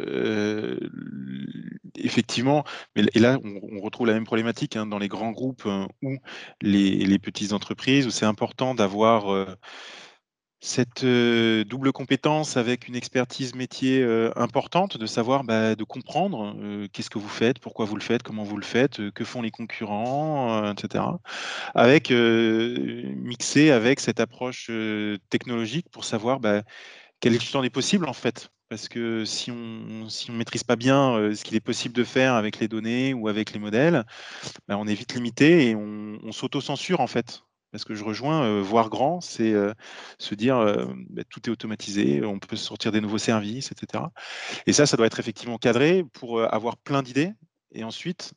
effectivement, et là, on, retrouve la même problématique hein, dans les grands groupes hein, ou les, petites entreprises, où c'est important d'avoir cette double compétence avec une expertise métier importante, de savoir, bah, de comprendre qu'est-ce que vous faites, pourquoi vous le faites, comment vous le faites, que font les concurrents, etc. Avec mixé avec cette approche technologique pour savoir bah, quel est le champ des possibles en fait. Parce que si on ne maîtrise pas bien ce qu'il est possible de faire avec les données ou avec les modèles, bah, on est vite limité et on, on s'auto-censure en fait. Parce que je rejoins, voir grand, c'est se dire bah, tout est automatisé, on peut sortir des nouveaux services, etc. Et ça, ça doit être effectivement cadré pour avoir plein d'idées et ensuite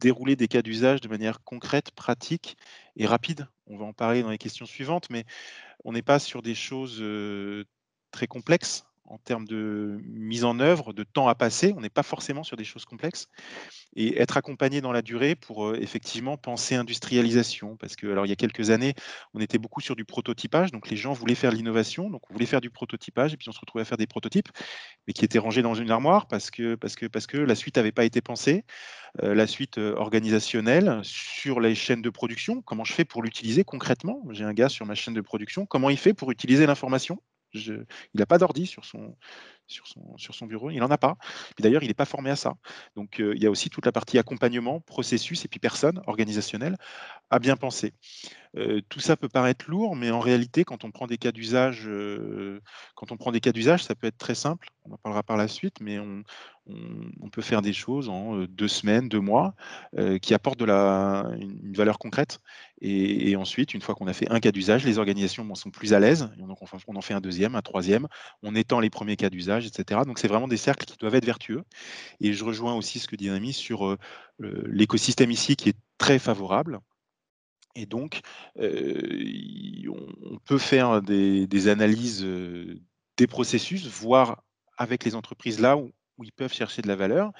dérouler des cas d'usage de manière concrète, pratique et rapide. On va en parler dans les questions suivantes, mais on n'est pas sur des choses très complexes en termes de mise en œuvre, de temps à passer. On n'est pas forcément sur des choses complexes. Et être accompagné dans la durée pour euh, effectivement penser industrialisation. Parce que, alors, il y a quelques années, on était beaucoup sur du prototypage. Donc, les gens voulaient faire l'innovation. Donc, on voulait faire du prototypage. Et puis, on se retrouvait à faire des prototypes, mais qui étaient rangés dans une armoire parce que, parce que, parce que la suite n'avait pas été pensée. Euh, la suite euh, organisationnelle sur les chaînes de production. Comment je fais pour l'utiliser concrètement? J'ai un gars sur ma chaîne de production. Comment il fait pour utiliser l'information? Il n'a pas d'ordi sur son, sur son, bureau, il n'en a pas. D'ailleurs, il n'est pas formé à ça. Donc, euh, il y a aussi toute la partie accompagnement, processus et puis personne, organisationnelle, à bien penser. Euh, tout ça peut paraître lourd, mais en réalité, quand on prend des cas d'usage, euh, quand on prend des cas d'usage, ça peut être très simple. On en parlera par la suite, mais on, peut faire des choses en deux semaines, deux mois, qui apportent une valeur concrète. Et, ensuite, une fois qu'on a fait un cas d'usage, les organisations sont plus à l'aise. Donc, on en fait un deuxième, un troisième. On étend les premiers cas d'usage etc. Donc c'est vraiment des cercles qui doivent être vertueux. Et je rejoins aussi ce que dit Ami sur euh, l'écosystème ici qui est très favorable. Et donc, euh, on peut faire des, analyses euh, des processus, voir avec les entreprises là où, ils peuvent chercher de la valeur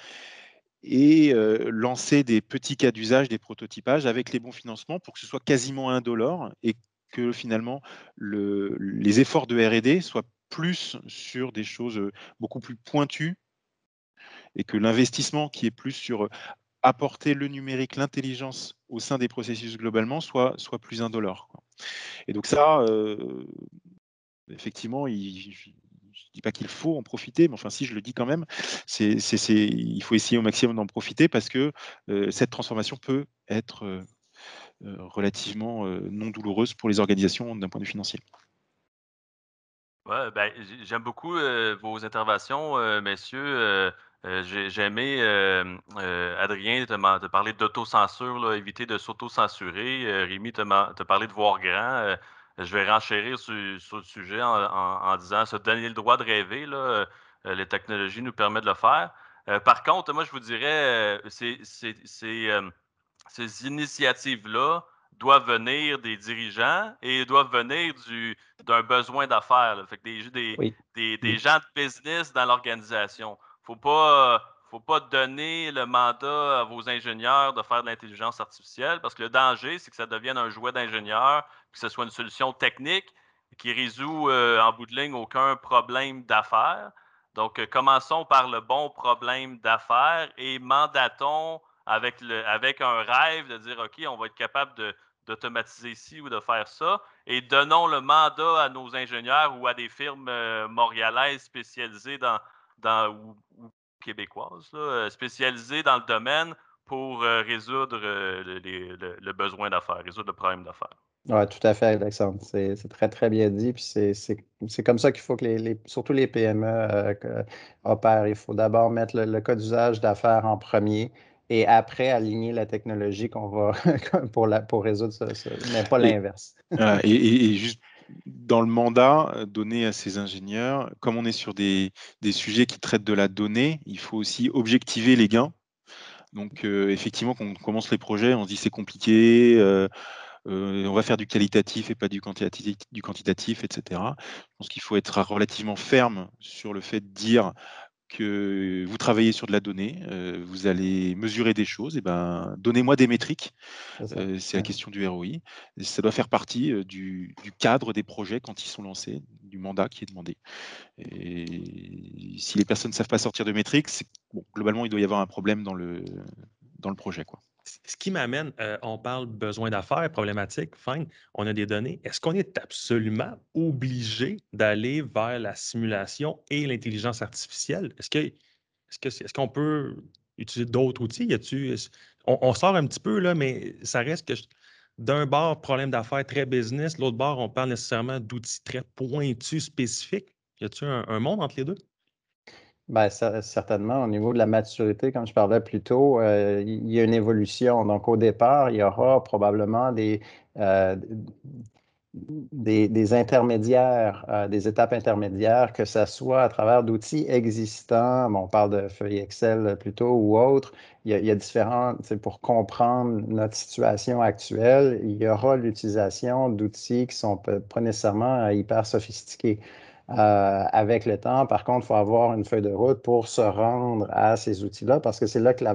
et lancer des petits cas d'usage, des prototypages avec les bons financements pour que ce soit quasiment indolore et que finalement les efforts de R&D soient plus sur des choses beaucoup plus pointues et que l'investissement qui est plus sur apporter le numérique, l'intelligence au sein des processus globalement soit, soit plus indolore. Et donc ça, effectivement, il, je ne dis pas qu'il faut en profiter, mais enfin si je le dis quand même, il faut essayer au maximum d'en profiter parce que cette transformation peut être relativement non douloureuse pour les organisations d'un point de vue financier. Ouais, ben, j'aime beaucoup euh, vos interventions, euh, messieurs. Euh, j'ai aimé, Adrien, te, parler d'autocensure, éviter de s'auto-censurer. Rémi, te, te parler de voir grand. je vais renchérir sur, le sujet en, disant se donner le droit de rêver. Les technologies nous permettent de le faire. par contre, moi, je vous dirais, c'est, ces initiatives-là, doivent venir des dirigeants et doivent venir d'un besoin d'affaires. Fait des, des, des, gens de business dans l'organisation. Il ne faut pas, faut pas donner le mandat à vos ingénieurs de faire de l'intelligence artificielle parce que le danger, c'est que ça devienne un jouet d'ingénieur, que ce soit une solution technique qui résout euh, en bout de ligne aucun problème d'affaires. Donc, commençons par le bon problème d'affaires et mandatons avec, le, avec un rêve de dire, OK, on va être capable d'automatiser ci ou de faire ça, et donnons le mandat à nos ingénieurs ou à des firmes montréalaises spécialisées dans, dans ou, québécoises, spécialisées dans le domaine pour résoudre le, besoin d'affaires, résoudre le problème d'affaires. Oui, tout à fait, Alexandre. C'est très, très bien dit. Puis c'est comme ça qu'il faut que les, surtout les PME euh, opèrent. Il faut d'abord mettre le, code d'usage d'affaires en premier et après aligner la technologie qu'on va <laughs> pour, la, pour résoudre ça, mais pas l'inverse. et, juste dans le mandat euh, donné à ces ingénieurs, comme on est sur des, des, sujets qui traitent de la donnée, il faut aussi objectiver les gains. Donc euh, effectivement, quand on commence les projets, on se dit c'est compliqué. Euh, on va faire du qualitatif et pas du quantitatif, du quantitatif etc. Je pense qu'il faut être relativement ferme sur le fait de dire que vous travaillez sur de la donnée, euh, vous allez mesurer des choses, et ben donnez-moi des métriques. Euh, c'est la question du ROI. ça doit faire partie du, cadre des projets quand ils sont lancés, du mandat qui est demandé. Et si les personnes ne savent pas sortir de métriques, globalement, il doit y avoir un problème dans le, dans le projet. Quoi. Ce qui m'amène, euh, on parle besoin d'affaires, problématique, fine, on a des données. Est-ce qu'on est absolument obligé d'aller vers la simulation et l'intelligence artificielle? Est-ce que est-ce qu'on peut utiliser d'autres outils? on, sort un petit peu, là, mais ça reste que d'un bord, problème d'affaires très business, l'autre bord, on parle nécessairement d'outils très pointus, spécifiques. Y a-t-il un monde entre les deux? Bien, certainement, au niveau de la maturité, comme je parlais plus tôt, euh, il y a une évolution. Donc, au départ, il y aura probablement des, euh, des, intermédiaires, euh, des étapes intermédiaires, que ce soit à travers d'outils existants, on parle de feuilles Excel plutôt ou autres, il y a, il y a différents, pour comprendre notre situation actuelle, il y aura l'utilisation d'outils qui sont pas nécessairement hyper sophistiqués. Euh, avec le temps. Par contre, il faut avoir une feuille de route pour se rendre à ces outils-là parce que c'est là que la,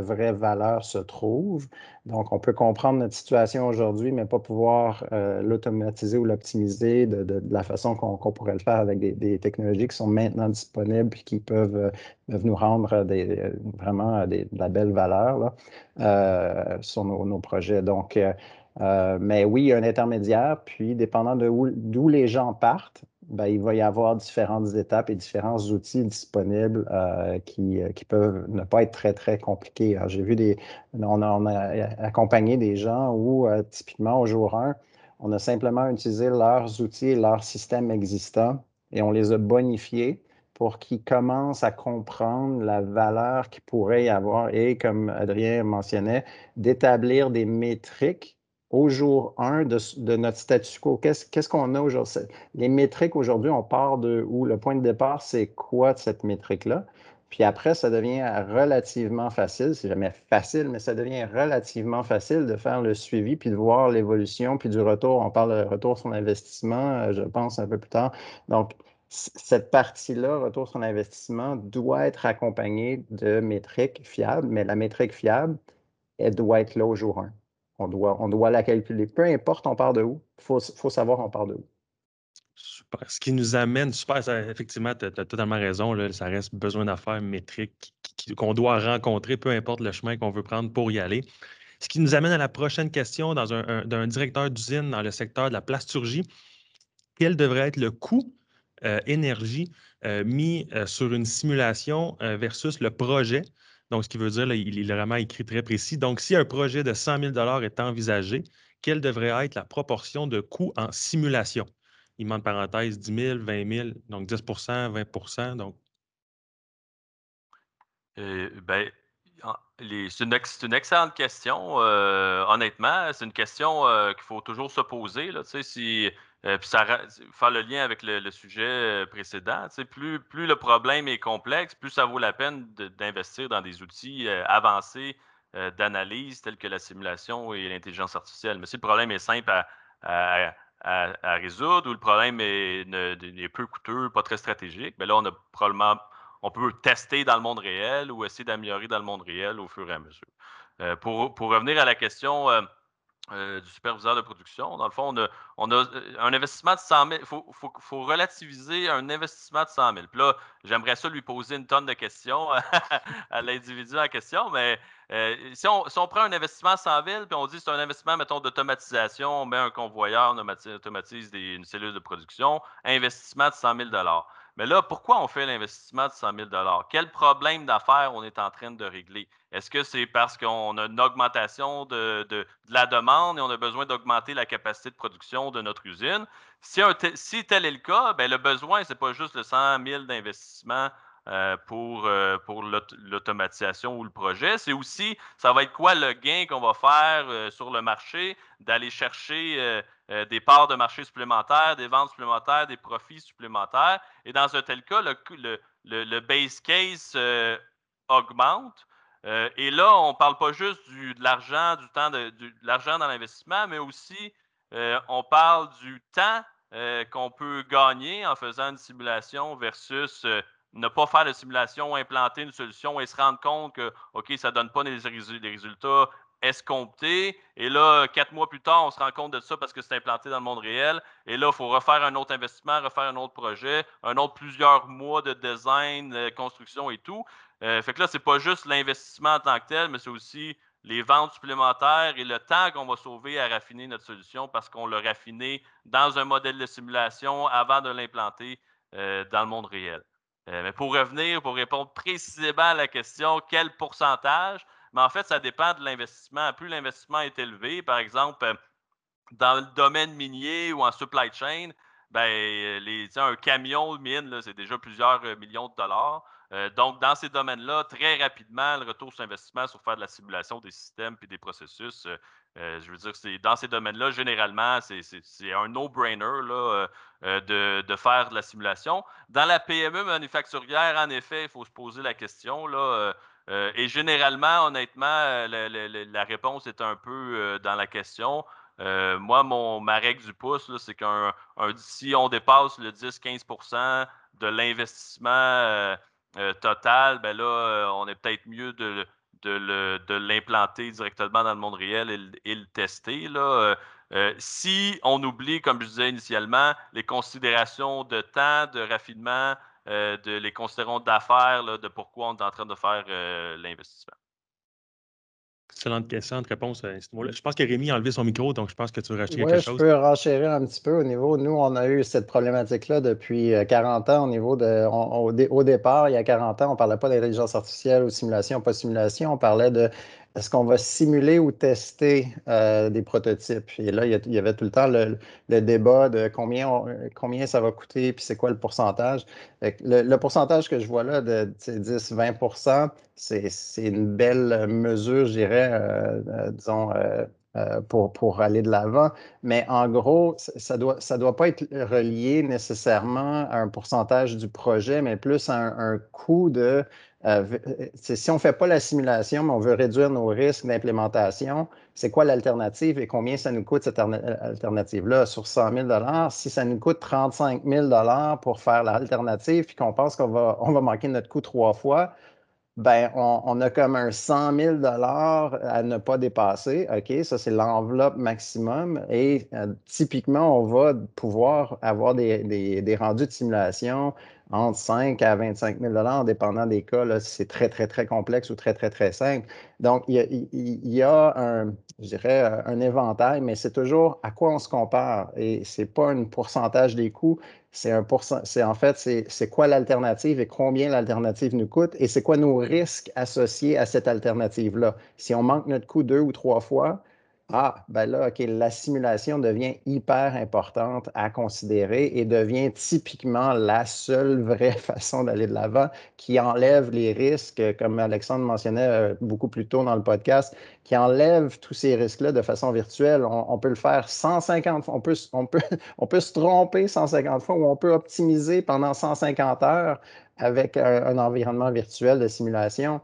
vraie valeur se trouve. Donc, on peut comprendre notre situation aujourd'hui, mais pas pouvoir euh, l'automatiser ou l'optimiser de, la façon qu'on pourrait le faire avec des, technologies qui sont maintenant disponibles et qui peuvent, euh, nous rendre vraiment de la belle valeur sur nos, nos, projets. Donc, mais oui, un intermédiaire, puis dépendant d'où les gens partent, ben, il va y avoir différentes étapes et différents outils disponibles euh, qui, euh, qui, peuvent ne pas être très, très compliqués. J'ai vu des. On a, accompagné des gens où, euh, typiquement, au jour 1, on a simplement utilisé leurs outils et leurs systèmes existants et on les a bonifiés pour qu'ils commencent à comprendre la valeur qu'il pourrait y avoir et, comme Adrien mentionnait, d'établir des métriques au jour 1 de, notre statu quo. Qu'est-ce qu'on a aujourd'hui? Les métriques aujourd'hui, on part de où? Le point de départ, c'est quoi cette métrique-là? Puis après, ça devient relativement facile, c'est jamais facile, mais ça devient relativement facile de faire le suivi, puis de voir l'évolution, puis du retour. On parle de retour sur investissement, euh, je pense, un peu plus tard. Donc, cette partie-là, retour sur investissement, doit être accompagnée de métriques fiables, mais la métrique fiable, elle doit être là au jour 1. On doit, on doit la calculer. Peu importe on part de où, il faut, savoir on part de où. Super. Ce qui nous amène, super, effectivement, tu as, totalement raison, ça reste besoin d'affaires métriques qu'on doit rencontrer, peu importe le chemin qu'on veut prendre pour y aller. Ce qui nous amène à la prochaine question dans un, d'un directeur d'usine dans le secteur de la plasturgie. Quel devrait être le coût euh, énergie euh, mis euh, sur une simulation versus le projet? Donc, ce qui veut dire, il est vraiment écrit très précis. Donc, si un projet de 100 000 est envisagé, quelle devrait être la proportion de coûts en simulation? Il manque parenthèse 10 000, 20 000, donc 10% 20 donc. Euh, ben, c'est une, excellente question. Euh, honnêtement, c'est une question euh, qu'il faut toujours se poser. Là, si euh, puis ça faire le lien avec le, sujet euh, précédent. Plus, le problème est complexe, plus ça vaut la peine d'investir dans des outils euh, avancés d'analyse tels que la simulation et l'intelligence artificielle. Mais si le problème est simple à, résoudre ou le problème est, peu coûteux, pas très stratégique, bien là, on a probablement on peut tester dans le monde réel ou essayer d'améliorer dans le monde réel au fur et à mesure. pour, revenir à la question euh, du superviseur de production. Dans le fond, on a, euh, un investissement de 100 000. Il faut, relativiser un investissement de 100 000. Puis là, j'aimerais ça lui poser une tonne de questions à <laughs> l'individu en question, mais euh, si, on, prend un investissement de 100 000 puis on dit c'est un investissement, mettons, d'automatisation, on met un convoyeur, on automatise une cellule de production, investissement de 100 000 mais là, pourquoi on fait l'investissement de 100 000 Quel problème d'affaires on est en train de régler? Est-ce que c'est parce qu'on a une augmentation de, la demande et on a besoin d'augmenter la capacité de production de notre usine? Si, tel est le cas, bien, le besoin, ce n'est pas juste le 100 000 d'investissement euh, pour, euh, pour l'automatisation ou le projet. C'est aussi, ça va être quoi le gain qu'on va faire euh, sur le marché, d'aller chercher des parts de marché supplémentaires, des ventes supplémentaires, des profits supplémentaires. Et dans un tel cas, le, base case augmente. et là, on ne parle pas juste de l'argent, du temps, de, de l'argent dans l'investissement, mais aussi on parle du temps qu'on peut gagner en faisant une simulation versus ne pas faire de simulation, implanter une solution et se rendre compte que, OK, ça ne donne pas les, résultats escomptés. Et là, quatre mois plus tard, on se rend compte de ça parce que c'est implanté dans le monde réel. Et là, il faut refaire un autre investissement, refaire un autre projet, un autre plusieurs mois de design, de construction et tout. Euh, fait que là, ce n'est pas juste l'investissement en tant que tel, mais c'est aussi les ventes supplémentaires et le temps qu'on va sauver à raffiner notre solution parce qu'on l'a raffiné dans un modèle de simulation avant de l'implanter euh, dans le monde réel. Euh, mais pour revenir, pour répondre précisément à la question, quel pourcentage? Mais en fait, ça dépend de l'investissement. Plus l'investissement est élevé, par exemple, euh, dans le domaine minier ou en supply chain, ben, les, un camion de mine, c'est déjà plusieurs euh, millions de dollars. donc, dans ces domaines-là, très rapidement, le retour sur investissement sur faire de la simulation des systèmes et des processus euh, je veux dire, c'est dans ces domaines-là, généralement, c'est un no-brainer euh, euh, de, faire de la simulation. Dans la PME manufacturière, en effet, il faut se poser la question. Là, et généralement, honnêtement, la, réponse est un peu dans la question. moi, mon, ma règle du pouce, c'est qu'un si on dépasse le 10-15% de l'investissement total, ben là, on est peut-être mieux de, l'implanter directement dans le monde réel et, le tester. Euh, euh, si on oublie, comme je disais initialement, les considérations de temps, de raffinement, euh, de les considérations d'affaires, de pourquoi on est en train de faire l'investissement. Excellente question, réponse à ce Je pense que Rémi a enlevé son micro, donc je pense que tu veux rajouter quelque chose. Je peux renchérir un petit peu au niveau. Nous, on a eu cette problématique-là depuis 40 euh, ans au niveau de. au, départ, il y a 40 ans, on ne parlait pas d'intelligence artificielle ou simulation, pas simulation. On parlait de est-ce qu'on va simuler ou tester euh, des prototypes? Et là, il y, avait tout le temps le, débat de combien, combien ça va coûter, puis c'est quoi le pourcentage. Le, pourcentage que je vois là de 10-20% c'est une belle mesure, je dirais, euh, euh, disons, pour, pour aller de l'avant. Mais en gros, ça ne doit, ça doit pas être relié nécessairement à un pourcentage du projet, mais plus à un coût de euh, euh, si on ne fait pas la simulation, mais on veut réduire nos risques d'implémentation, c'est quoi l'alternative et combien ça nous coûte cette euh, alternative-là? Sur 100 000 Si ça nous coûte 35 000 pour faire l'alternative, puis qu'on pense qu'on va, on va manquer notre coût trois fois, ben, on, a comme un 100 000 à ne pas dépasser. OK, ça, c'est l'enveloppe maximum. Et typiquement, on va pouvoir avoir des, des rendus de simulation entre 5 à 25 000 en dépendant des cas. C'est très, très, très complexe ou très, très, très simple. Donc, il y a, un, je dirais, un éventail, mais c'est toujours à quoi on se compare. Et ce n'est pas un pourcentage des coûts, c'est un c'est en fait, c'est quoi l'alternative et combien l'alternative nous coûte et c'est quoi nos risques associés à cette alternative-là. Si on manque notre coût deux ou trois fois, ah, ben là, OK, la simulation devient hyper importante à considérer et devient typiquement la seule vraie <laughs> façon d'aller de l'avant qui enlève les risques, comme Alexandre mentionnait euh, beaucoup plus tôt dans le podcast, qui enlève tous ces risques-là de façon virtuelle. On, peut le faire 150 fois, on peut, on, peut, <laughs> on peut se tromper 150 fois ou on peut optimiser pendant 150 heures avec un environnement virtuel de simulation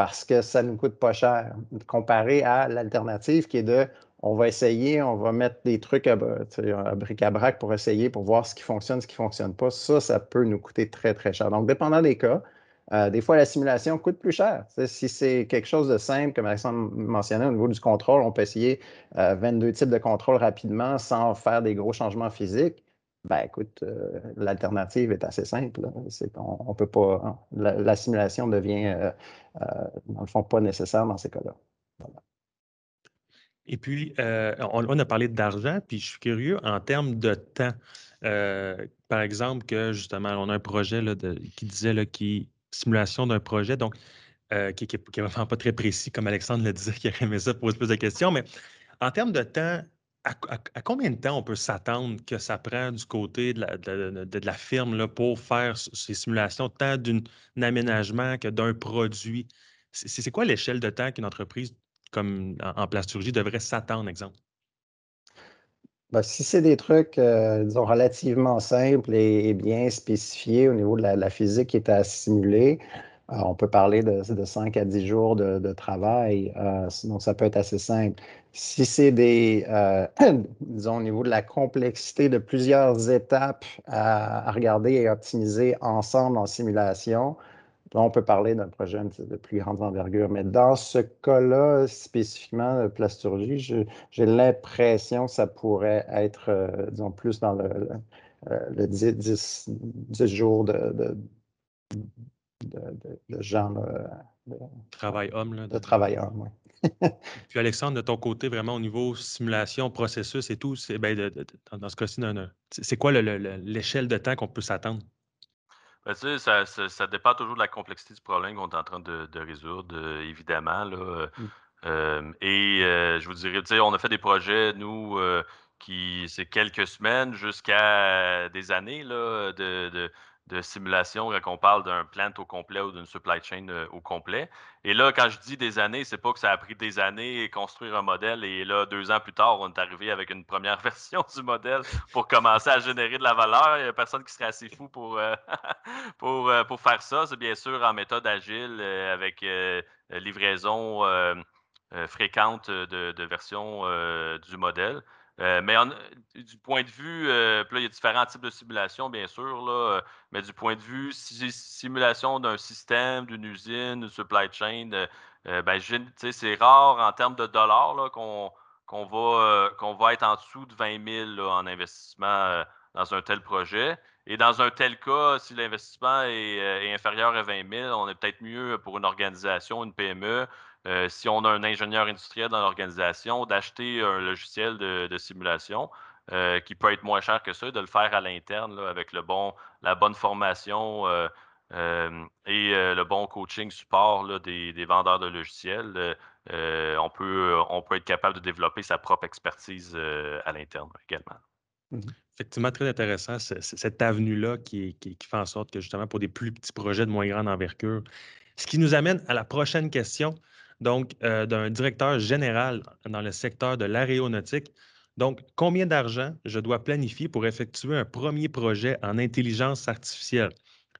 parce que ça ne nous coûte pas cher, comparé à l'alternative qui est de on va essayer, on va mettre des trucs à, bric-à-brac pour essayer, pour voir ce qui fonctionne, ce qui ne fonctionne pas. Ça, ça peut nous coûter très, très cher. Donc, dépendant des cas, des fois, la simulation coûte plus cher. si c'est quelque chose de simple, comme Alexandre mentionnait, au niveau du contrôle, on peut essayer 22 types de contrôles rapidement sans faire des gros changements physiques. Ben écoute, l'alternative est assez simple. on, peut pas. Hein, la, simulation devient, dans le fond, pas nécessaire dans ces cas-là. Et puis, euh, on, a parlé d'argent, puis je suis curieux en termes de temps. Euh, par exemple, que justement, on a un projet là, qui disait là, qui simulation d'un projet, donc euh, qui n'est vraiment pas très précis, comme Alexandre le disait, <laughs> qui a aimé ça poser de questions. Mais en termes de temps, à, combien de temps on peut s'attendre que ça prend du côté de la, firme pour faire ces simulations, tant d'un aménagement que d'un produit? C'est quoi l'échelle de temps qu'une entreprise comme en, plasturgie devrait s'attendre, exemple? Ben, si c'est des trucs, euh, disons, relativement simples et, bien spécifiés au niveau de la, physique qui est à simuler, on peut parler de, 5 à 10 jours de, travail, euh, donc ça peut être assez simple. Si c'est des, <clears throat> disons, au niveau de la complexité de plusieurs étapes à regarder et optimiser ensemble en simulation, on peut parler d'un projet de plus grande envergure, mais dans ce cas-là, spécifiquement, de plasturgie, j'ai l'impression que ça pourrait être, euh, disons, plus dans le, 10, euh, jours de, de, de, genre de, travail homme. Là, de, travail homme, oui. <laughs> Puis Alexandre, de ton côté, vraiment au niveau simulation, processus et tout, ben, dans ce cas-ci, c'est quoi l'échelle de temps qu'on peut s'attendre? Ben, tu sais, ça, dépend toujours de la complexité du problème qu'on est en train de, résoudre, euh, évidemment. Là, euh, mmh. euh, et je vous dirais, tu sais, on a fait des projets, nous, qui c'est quelques semaines jusqu'à des années là, de, de simulation quand on parle d'un plant au complet ou d'une supply chain euh, au complet. Et là, quand je dis des années, c'est pas que ça a pris des années construire un modèle et là, deux ans plus tard, on est arrivé avec une première <laughs> version du modèle pour commencer à générer de la valeur. Il n'y a personne qui serait assez fou pour, euh, <laughs> pour, euh, pour faire ça. C'est bien sûr en méthode agile avec livraison fréquente de, de versions du modèle. Euh, mais du point de vue, euh, là, il y a différents types de simulations, bien sûr, là, euh, mais du point de vue simulation d'un système, d'une usine, d'une supply chain, ben, c'est rare en termes de dollars qu'on va, être en dessous de 20 000 en investissement dans un tel projet. Et dans un tel cas, si l'investissement est, est, inférieur à 20 000, on est peut-être mieux pour une organisation, une PME, euh, si on a un ingénieur industriel dans l'organisation, d'acheter un logiciel de, simulation euh, qui peut être moins cher que ça, de le faire à l'interne avec la bonne formation euh, et le bon coaching support des, vendeurs de logiciels. on, peut, on peut être capable de développer sa propre expertise à l'interne également. Mmh Effectivement, très intéressant, cette avenue-là qui, qui, fait en sorte que justement pour des plus petits projets de moins grande envergure, ce qui nous amène à la prochaine question donc euh, d'un directeur général dans le secteur de l'aéronautique. Donc, combien d'argent je dois planifier pour effectuer un premier projet en intelligence artificielle?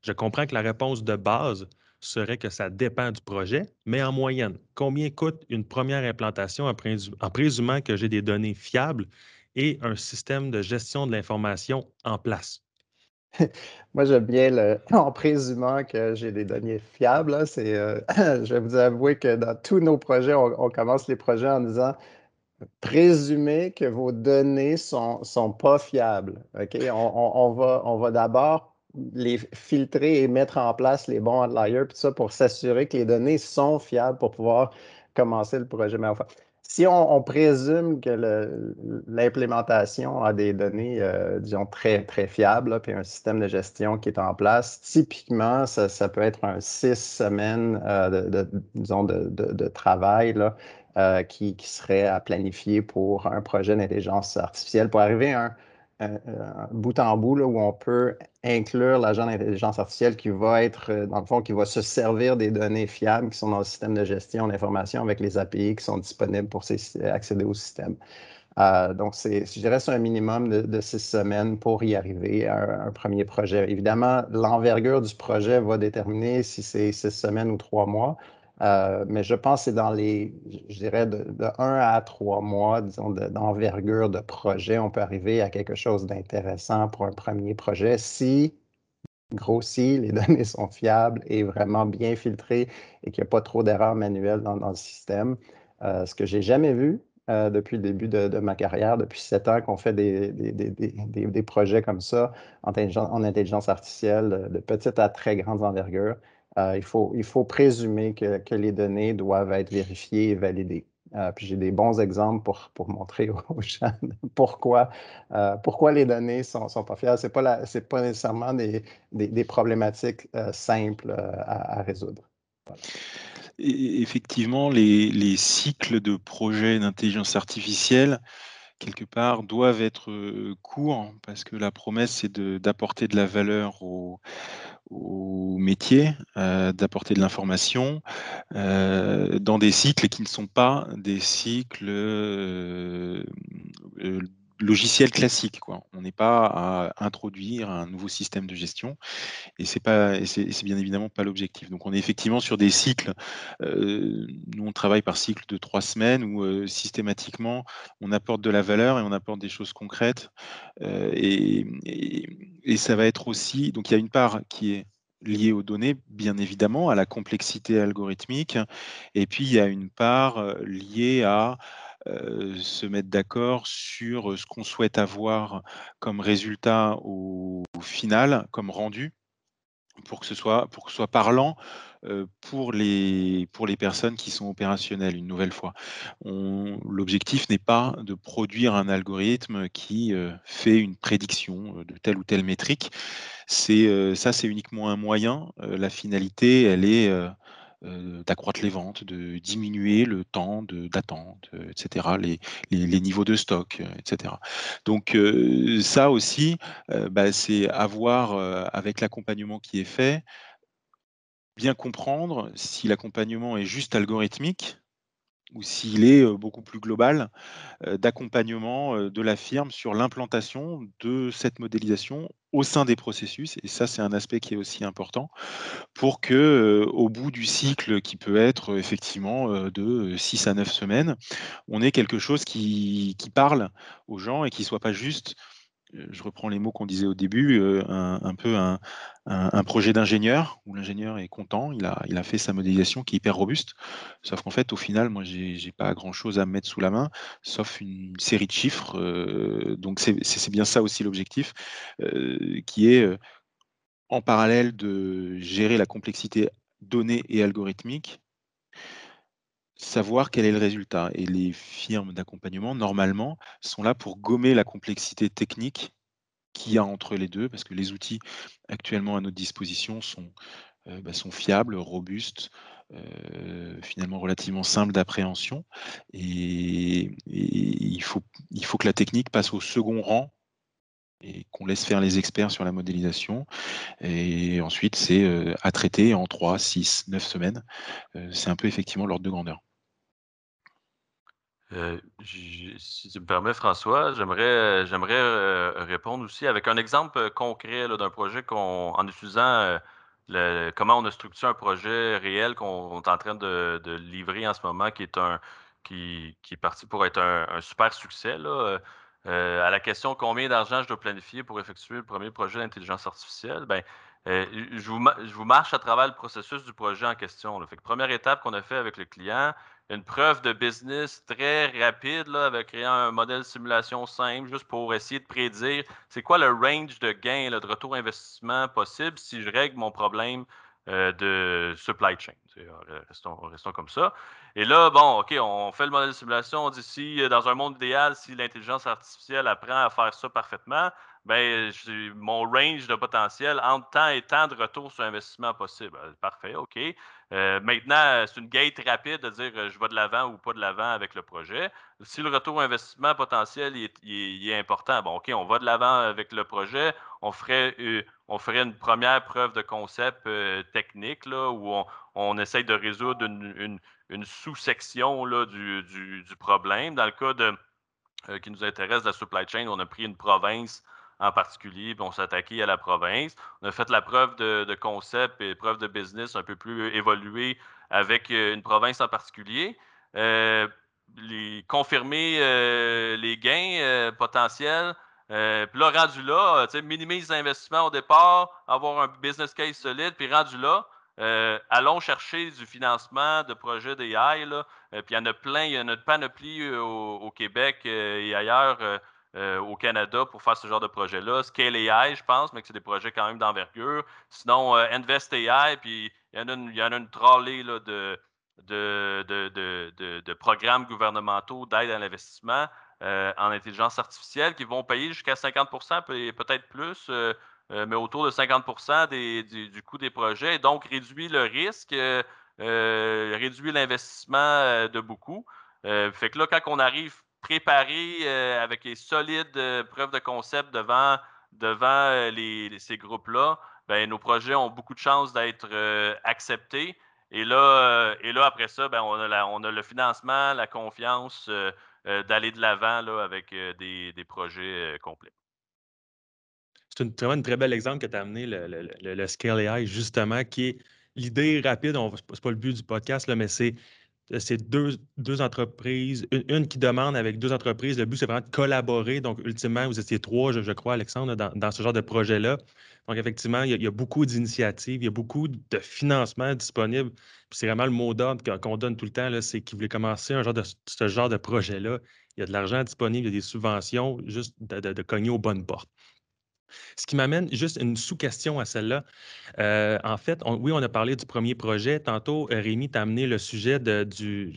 Je comprends que la réponse de base serait que ça dépend du projet, mais en moyenne, combien coûte une première implantation en, présumant que j'ai des données fiables et un système de gestion de l'information en place? <laughs> Moi, j'aime bien le, <laughs> en présumant que j'ai des données fiables. C'est, euh, <clears throat> je vais vous avouer que dans tous nos projets, on, commence les projets en disant présumez que vos données ne sont, sont pas fiables. On, va, on va d'abord les filtrer et mettre en place les bons outliers, tout ça pour s'assurer que les données sont fiables pour pouvoir commencer le projet. Mais enfin, si on, présume que l'implémentation a des données, euh, disons, très, très fiables, puis un système de gestion qui est en place, typiquement, ça, peut être un six semaines euh, de, travail euh, qui, qui, serait à planifier pour un projet d'intelligence artificielle. Pour arriver à un, bout en bout là, où on peut inclure l'agent d'intelligence artificielle qui va être, euh, dans le fond, qui va se servir des données fiables qui sont dans le système de gestion d'information avec les API qui sont disponibles pour accéder au système. Euh, donc, je dirais c'est un minimum de, six semaines pour y arriver à un, premier projet. Évidemment, l'envergure du projet va déterminer si c'est six semaines ou trois mois. Euh, mais je pense que c'est dans les, je dirais, de, de 1 à trois mois, disons, d'envergure de, projet, on peut arriver à quelque chose d'intéressant pour un premier projet si grossi, <laughs> les données sont fiables et vraiment bien filtrées et qu'il n'y a pas trop d'erreurs manuelles dans, le système. ce que j'ai jamais vu, depuis le début de, ma carrière, depuis sept ans qu'on fait des, des, projets comme ça en intelligence, artificielle de petite à très grande envergure. Il, faut, il faut présumer que, que, les données doivent être vérifiées et validées. Euh, puis j'ai des bons exemples pour, pour montrer aux gens <laughs> pourquoi, euh, pourquoi les données ne sont, sont, pas fiables. Ce n'est pas, pas, nécessairement des, des, problématiques euh, simples à, résoudre. effectivement, les, les, cycles de projets d'intelligence artificielle, quelque part, doivent être courts parce que la promesse, c'est d'apporter de, la valeur aux, au métier, euh, d'apporter de l'information euh, dans des cycles qui ne sont pas des cycles euh, logiciels classiques. Quoi. On n'est pas à introduire un nouveau système de gestion et c'est pas, bien évidemment pas l'objectif. Donc on est effectivement sur des cycles. nous on travaille par cycle de trois semaines où systématiquement on apporte de la valeur et on apporte des choses concrètes et, et ça va être aussi. Donc il y a une part qui est lié aux données, bien évidemment, à la complexité algorithmique. Et puis, il y a une part liée à se mettre d'accord sur ce qu'on souhaite avoir comme résultat au, final, comme rendu, pour que ce soit, pour que soit parlant pour, les, pour les personnes qui sont opérationnelles, une nouvelle fois. L'objectif n'est pas de produire un algorithme qui fait une prédiction de telle ou telle métrique. C'est ça, c'est uniquement un moyen. la finalité, elle est d'accroître les ventes, de diminuer le temps d'attente, etc., les, les, niveaux de stock, etc. Donc ça aussi, bah, c'est avoir, avec l'accompagnement qui est fait, bien comprendre si l'accompagnement est juste algorithmique ou s'il est beaucoup plus global d'accompagnement de la firme sur l'implantation de cette modélisation au sein des processus. Et ça, c'est un aspect qui est aussi important pour que, au bout du cycle, qui peut être effectivement de 6 à 9 semaines, on ait quelque chose qui, qui parle aux gens et qui ne soit pas juste je reprends les mots qu'on disait au début, un, peu un, projet d'ingénieur où l'ingénieur est content, il a, fait sa modélisation qui est hyper robuste. Sauf qu'en fait, au final, moi, j'ai n'ai pas grand chose à mettre sous la main, sauf une série de chiffres. donc, c'est bien ça aussi l'objectif, qui est en parallèle de gérer la complexité donnée et algorithmique, savoir quel est le résultat. Et les firmes d'accompagnement, normalement, sont là pour gommer la complexité technique qu'il y a entre les deux, parce que les outils actuellement à notre disposition sont, euh, bah, sont fiables, robustes, euh, finalement relativement simples d'appréhension. Et, il, faut, il faut que la technique passe au second rang et qu'on laisse faire les experts sur la modélisation. Et ensuite, c'est euh, à traiter en 3, 6, 9 semaines. c'est un peu effectivement l'ordre de grandeur. Euh, si tu me permets, François, j'aimerais, euh, j'aimerais euh, répondre aussi avec un exemple concret d'un projet qu'on, en utilisant le, comment on a structuré un projet réel qu'on est en train de, livrer en ce moment, qui est un qui, qui est parti pour être un, super succès. Là. à la question combien d'argent je dois planifier pour effectuer le premier projet d'intelligence artificielle, ben, je, vous, je, vous, marche à travers le processus du projet en question. Première étape qu'on a fait avec le client, une preuve de business très rapide là, avec créer un modèle de simulation simple, juste pour essayer de prédire c'est quoi le range de gain, de retour investissement possible si je règle mon problème euh, de supply chain. Restons, restons, comme ça. Et là, bon, OK, on fait le modèle de simulation. On dit si, dans un monde idéal, si l'intelligence artificielle apprend à faire ça parfaitement, ben, mon range de potentiel entre temps et temps de retour sur investissement possible. Euh, parfait, OK. Euh, maintenant, c'est une gate rapide de dire je vais de l'avant ou pas de l'avant avec le projet. Si le retour investissement potentiel est, important, bon, OK, on va de l'avant avec le projet. On ferait, on ferait une première preuve de concept technique là, où on, essaye de résoudre une, sous-section du, du, problème. Dans le cas de, euh, qui nous intéresse, la supply chain, on a pris une province en particulier, on s'est attaqué à la province. On a fait la preuve de, concept et preuve de business un peu plus évoluée avec euh, une province en particulier. Euh, les, confirmer les gains potentiels Euh, puis là, rendu là, minimise l'investissement au départ, avoir un business case solide, puis rendu là, allons chercher du financement de projets d'AI. puis il y en a plein, il y en a une panoplie au, Québec et ailleurs au Canada pour faire ce genre de projet-là. Scale AI, je pense, mais que c'est des projets quand même d'envergure. Sinon, Invest AI, puis il y en a une, il y en a une trolley de, de, programmes gouvernementaux d'aide à l'investissement euh, en intelligence artificielle qui vont payer jusqu'à 50% peut-être plus, euh, euh, mais autour de 50% du, coût des projets, et donc réduit le risque, réduit l'investissement de beaucoup. fait que là, quand on arrive préparé avec les solides preuves de concept devant, devant ces groupes-là, ben, nos projets ont beaucoup de chances d'être acceptés. Et là, euh, et là, après ça, ben, on, a on a le financement, la confiance euh, euh, d'aller de l'avant avec des, projets complets. C'est vraiment un très bel exemple que tu as amené, le, le, Scale AI, justement, qui est l'idée rapide. Ce n'est pas le but du podcast, là, mais c'est c'est deux, deux, entreprises, une, qui demande avec deux entreprises. Le but, c'est vraiment de collaborer. Donc, ultimement, vous étiez trois, je, crois, Alexandre, dans, dans, ce genre de projet-là. Donc, effectivement, il y a, beaucoup d'initiatives, il y a beaucoup de financement disponible. C'est vraiment le mot d'ordre qu'on donne tout le temps, c'est qu'ils voulaient commencer un genre de, ce genre de projet-là. Il y a de l'argent disponible, il y a des subventions, juste de, cogner aux bonnes portes. Ce qui m'amène juste une sous-question à celle-là. Euh, en fait, oui, on a parlé du premier projet. Tantôt, euh, Rémi t'a amené le sujet du.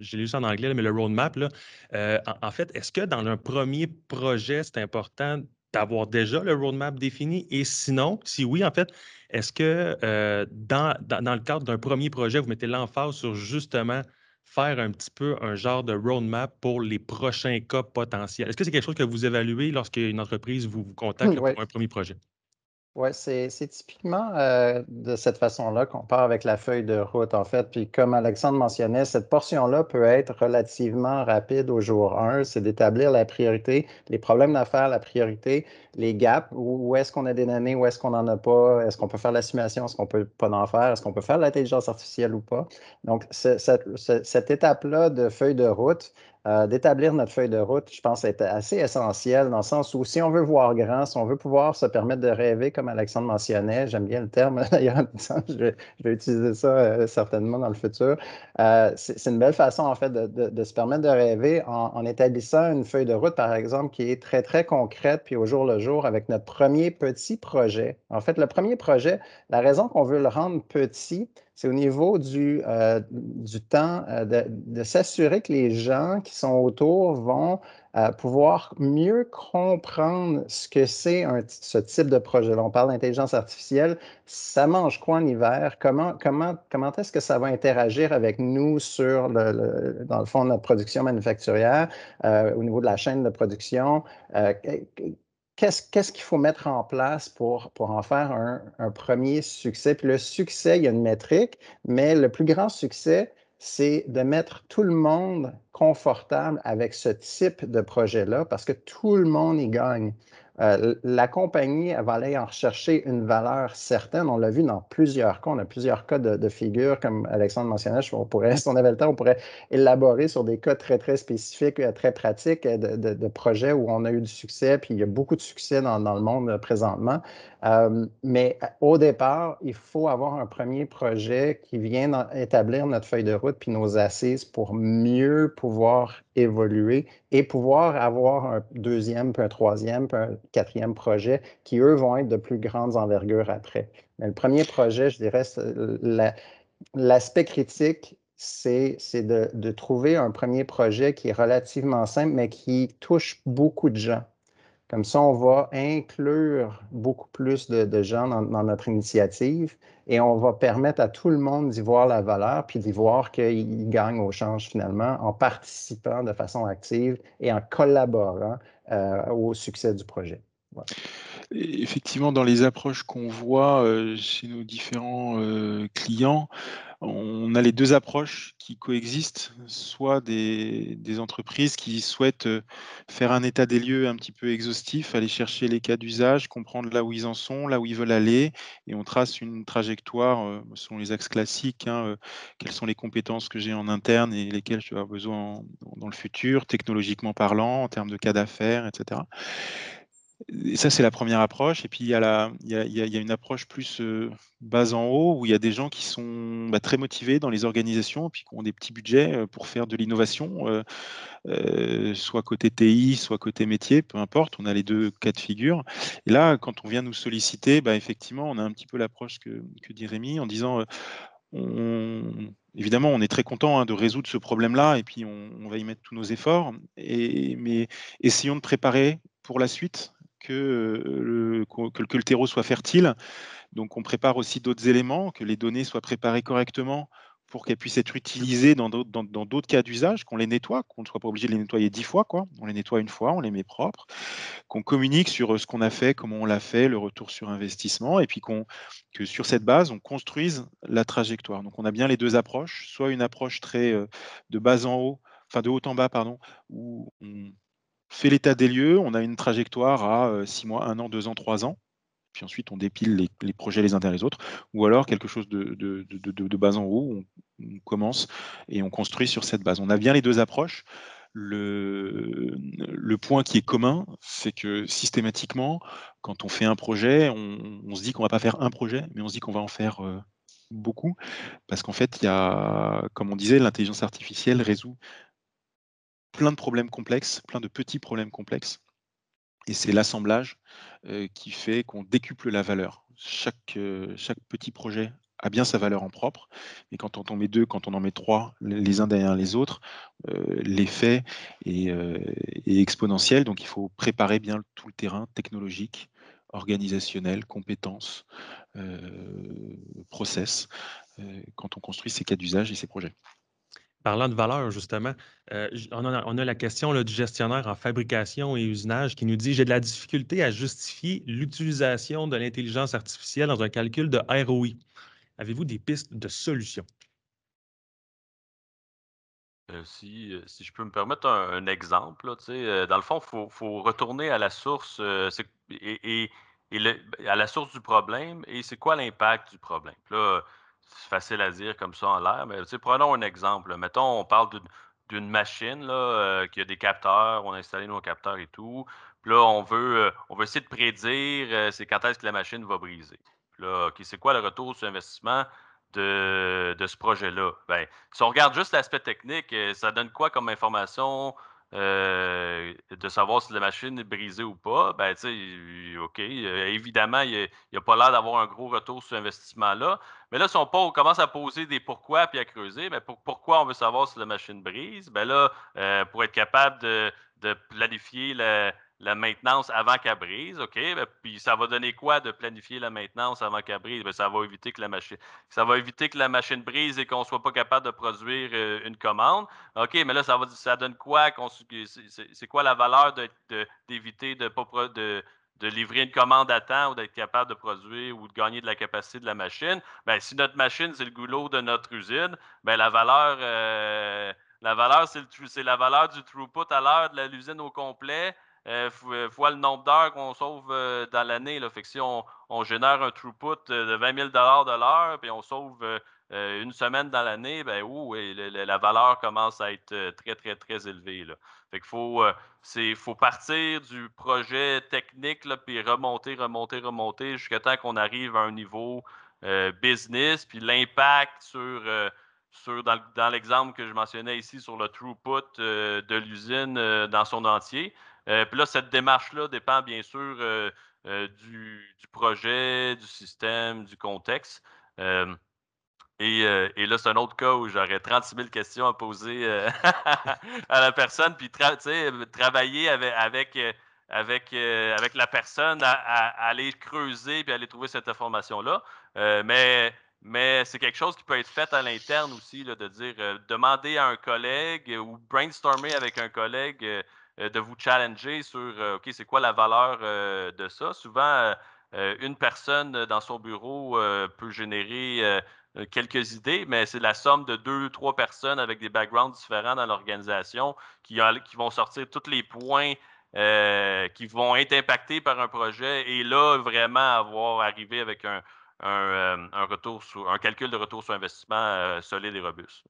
J'ai lu ça en anglais, mais le roadmap. Là. Euh, en, fait, est-ce que dans un premier projet, c'est important d'avoir déjà le roadmap défini? Et sinon, si oui, en fait, est-ce que euh, dans, dans, le cadre d'un premier projet, vous mettez l'emphase sur justement faire un petit peu un genre de roadmap pour les prochains cas potentiels? Est-ce que c'est quelque chose que vous évaluez lorsqu'une entreprise vous, vous contacte pour un premier projet? Oui, c'est typiquement euh, de cette façon-là qu'on part avec la feuille de route, en fait. Puis comme Alexandre mentionnait, cette portion-là peut être relativement rapide au jour 1. C'est d'établir la priorité, les problèmes d'affaires, la priorité, les gaps, où, est-ce qu'on a des données, où est-ce qu'on n'en a pas, est-ce qu'on peut faire la simulation, est-ce qu'on peut pas en faire, est-ce qu'on peut faire l'intelligence artificielle ou pas? Donc, cette étape-là de feuille de route, euh, d'établir notre feuille de route, je pense, est assez essentiel dans le sens où si on veut voir grand, si on veut pouvoir se permettre de rêver, comme Alexandre mentionnait, j'aime bien le terme <laughs> d'ailleurs, je, vais, je vais utiliser ça euh, certainement dans le futur. Euh, c'est une belle façon, en fait, de, se permettre de rêver en, établissant une feuille de route, par exemple, qui est très, très concrète, puis au jour le jour, avec notre premier petit projet. En fait, le premier projet, la raison qu'on veut le rendre petit, c'est au niveau du, euh, du temps euh, de, s'assurer que les gens qui sont autour vont euh, pouvoir mieux comprendre ce que c'est ce type de projet-là. On parle d'intelligence artificielle. Ça mange quoi en hiver? Comment, comment, comment est-ce que ça va interagir avec nous sur, le, dans le fond, notre production manufacturière, au niveau de la chaîne de production? Qu'est-ce qu'il faut mettre en place pour, en faire un, premier succès? Puis le succès, il y a une métrique, mais le plus grand succès, c'est de mettre tout le monde confortable avec ce type de projet-là parce que tout le monde y gagne. Euh, la compagnie va aller en rechercher une valeur certaine. On l'a vu dans plusieurs cas. On a plusieurs cas de, figures, comme Alexandre mentionnait. On pourrait, <laughs> si on avait le temps, on pourrait élaborer sur des cas très, très spécifiques, euh, très pratiques euh, de, projets où on a eu du succès. Puis il y a beaucoup de succès dans, le monde présentement. mais au départ, il faut avoir un premier projet qui vient établir notre feuille de route puis nos assises pour mieux pouvoir évoluer et pouvoir avoir un deuxième, puis un troisième, puis un quatrième projet qui, eux, vont être de plus grandes envergures après. Mais le premier projet, je dirais, l'aspect critique, c'est de, de, trouver un premier projet qui est relativement simple, mais qui touche beaucoup de gens. Comme ça, on va inclure beaucoup plus de, gens dans, notre initiative et on va permettre à tout le monde d'y voir la valeur puis d'y voir qu'ils gagnent au change finalement en participant de façon active et en collaborant euh, au succès du projet. Effectivement, dans les approches qu'on voit euh, chez nos différents euh, clients, on a les deux approches qui coexistent, soit des, entreprises qui souhaitent euh, faire un état des lieux un petit peu exhaustif, aller chercher les cas d'usage, comprendre là où ils en sont, là où ils veulent aller, et on trace une trajectoire euh, selon les axes classiques, hein, euh, quelles sont les compétences que j'ai en interne et lesquelles je vais avoir besoin dans le futur, technologiquement parlant, en termes de cas d'affaires, etc. ça, c'est la première approche. Et puis, il y a, une approche plus base en haut, où il y a des gens qui sont bah, très motivés dans les organisations, puis qui ont des petits budgets pour faire de l'innovation, soit côté TI, soit côté métier, peu importe. On a les deux cas de figure. Et là, quand on vient nous solliciter, bah, effectivement, on a un petit peu l'approche que, que dit Rémi, en disant évidemment, on est très content hein, de résoudre ce problème-là et puis on, va y mettre tous nos efforts. Mais essayons de préparer pour la suite que le, que, le terreau soit fertile. Donc, on prépare aussi d'autres éléments, que les données soient préparées correctement pour qu'elles puissent être utilisées dans d'autres cas d'usage, qu'on les nettoie, qu'on ne soit pas obligé de les nettoyer dix fois. Quoi. On les nettoie une fois, on les met propres, qu'on communique sur ce qu'on a fait, comment on l'a fait, le retour sur investissement, et puis que sur cette base, on construise la trajectoire. Donc, on a bien les deux approches, soit une approche très de bas en haut, enfin de haut en bas, pardon, où on fait l'état des lieux, on a une trajectoire à 6 mois, 1 an, 2 ans, 3 ans, puis ensuite on dépile les, projets les uns derrière les autres, ou alors quelque chose de, de, base en haut, on, commence et on construit sur cette base. On a bien les deux approches. Le, le point qui est commun, c'est que systématiquement, quand on fait un projet, on, se dit qu'on va pas faire un projet, mais on se dit qu'on va en faire beaucoup, parce qu'en fait, il y a, comme on disait, l'intelligence artificielle résout plein de problèmes complexes, plein de petits problèmes complexes. Et c'est l'assemblage qui fait qu'on décuple la valeur. Chaque, chaque petit projet a bien sa valeur en propre, mais quand on en met deux, quand on en met trois, les uns derrière les autres, l'effet est, est, exponentiel. Donc il faut préparer bien tout le terrain technologique, organisationnel, compétences, process, quand on construit ces cas d'usage et ces projets. Parlant de valeur, justement, euh, on, a, la question du gestionnaire en fabrication et usinage qui nous dit J'ai de la difficulté à justifier l'utilisation de l'intelligence artificielle dans un calcul de ROI. Avez-vous des pistes de solutions? Euh, si, euh, si, je peux me permettre un, exemple, dans le fond, il faut, retourner à la source et, à la source du problème et c'est quoi l'impact du problème? C'est facile à dire comme ça en l'air, mais prenons un exemple. Mettons, on parle d'une machine là, euh, qui a des capteurs, on a installé nos capteurs et tout. Puis là, on veut, euh, on veut essayer de prédire euh, c'est quand est-ce que la machine va briser. Là, c'est quoi le retour sur investissement de, de ce projet-là? Ben, si on regarde juste l'aspect technique, ça donne quoi comme information euh, de savoir si la machine est brisée ou pas, ben, OK, euh, évidemment, il n'y a, pas l'air d'avoir un gros retour sur investissement là. Mais là, si on, commence à poser des pourquoi puis à creuser, ben, pourquoi on veut savoir si la machine brise? Ben là, euh, pour être capable de planifier la, la maintenance avant qu'elle brise, OK? Ben, puis ça va donner quoi de planifier la maintenance avant qu'elle brise? Ben, ça va éviter que la machine ça va éviter que la machine brise et qu'on ne soit pas capable de produire euh, une commande. OK, mais là, ça, va, ça donne quoi? C'est quoi la valeur d'éviter de, de, de, livrer une commande à temps ou d'être capable de produire ou de gagner de la capacité de la machine? Bien, si notre machine, c'est le goulot de notre usine, bien, la valeur. Euh, la valeur, c'est la valeur du throughput à l'heure de l'usine au complet. Euh, euh, le nombre d'heures qu'on sauve euh, dans l'année. Fait que si on, génère un throughput de 20 000 de l'heure, puis on sauve une semaine dans l'année, ben ouh, la valeur commence à être très, très, très élevée. Là. Fait qu'il faut, faut partir du projet technique, là, puis remonter, remonter, remonter jusqu'à temps qu'on arrive à un niveau business, puis l'impact sur sur, dans, l'exemple que je mentionnais ici sur le throughput de l'usine dans son entier. Euh, puis là, cette démarche-là dépend bien sûr euh, euh, du, projet, du système, du contexte. Et, là, c'est un autre cas où j'aurais 36 000 questions à poser <laughs> à la personne, puis travailler avec, la personne à, aller creuser puis aller trouver cette information-là. mais c'est quelque chose qui peut être fait à l'interne aussi, de dire, demander à un collègue ou brainstormer avec un collègue de vous challenger sur, euh, OK, c'est quoi la valeur euh, de ça? Souvent, une personne dans son bureau peut générer quelques idées, mais c'est la somme de deux, trois personnes avec des backgrounds différents dans l'organisation qui, vont sortir tous les points qui vont être impactés par un projet et là, vraiment avoir arrivé avec un, retour sur, un calcul de retour sur investissement solide et robuste.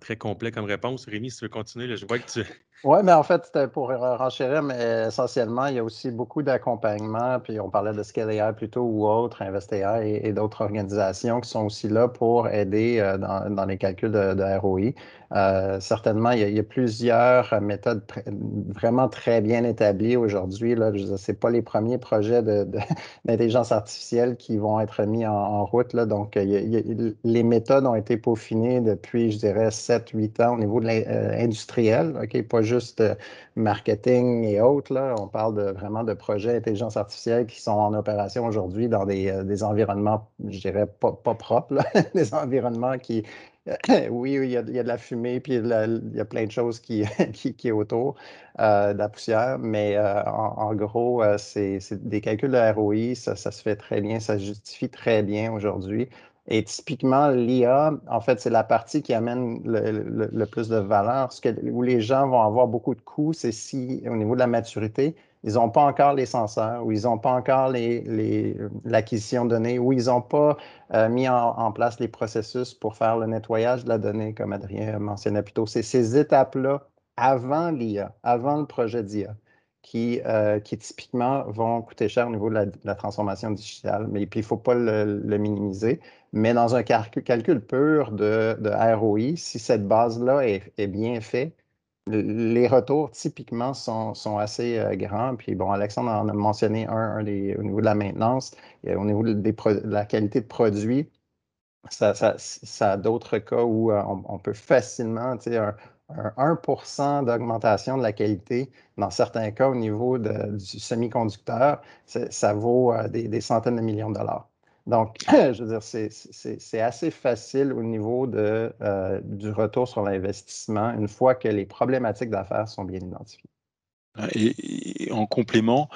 Très complet comme réponse. Rémi, si tu veux continuer, je vois que tu. <laughs> Oui, mais en fait, c'était pour renchérir, mais essentiellement, il y a aussi beaucoup d'accompagnement. Puis on parlait de Scale plutôt ou autres, InvestAI et, et d'autres organisations qui sont aussi là pour aider euh, dans, les calculs de, ROI. Euh, certainement, il y, a, plusieurs méthodes vraiment très bien établies aujourd'hui. Ce n'est pas les premiers projets <laughs> d'intelligence artificielle qui vont être mis en, route. Donc, les méthodes ont été peaufinées depuis, je dirais, 7-8 ans au niveau de l'industriel, OK, pas juste euh, marketing et autres. On parle vraiment de projets d'intelligence artificielle qui sont en opération aujourd'hui dans des, euh, environnements, je dirais, pas, propres, <laughs> des environnements qui, <laughs> oui, il y, a, de la fumée, puis il y a plein de choses <laughs> qui, qui, est autour euh, de la poussière, mais en, gros, c'est des calculs de ROI, ça, se fait très bien, ça justifie très bien aujourd'hui. Et typiquement, l'IA, en fait, c'est la partie qui amène le, plus de valeur. Ce que, où les gens vont avoir beaucoup de coûts, c'est si, au niveau de la maturité, ils n'ont pas encore les senseurs, ou ils n'ont pas encore l'acquisition les, de données, ou ils n'ont pas euh, mis en, place les processus pour faire le nettoyage de la donnée, comme Adrien mentionnait plus tôt. C'est ces étapes-là avant l'IA, avant le projet d'IA, qui, euh, qui typiquement vont coûter cher au niveau de la, transformation digitale. Mais puis, il ne faut pas le, minimiser. Mais dans un calcul, pur de, ROI, si cette base-là est, bien faite, les retours typiquement sont, sont assez euh, grands. Puis bon, Alexandre en a mentionné un, au niveau de la maintenance, et au niveau de, la qualité de produit. Ça, a d'autres cas où euh, on, on, peut facilement, tu sais, un, un 1 d'augmentation de la qualité, dans certains cas au niveau du semi-conducteur, ça vaut euh, des, centaines de millions de dollars. Donc, <laughs> je veux dire, c'est assez facile au niveau de, euh, du retour sur l'investissement une fois que les problématiques d'affaires sont bien identifiées. Et, en complément,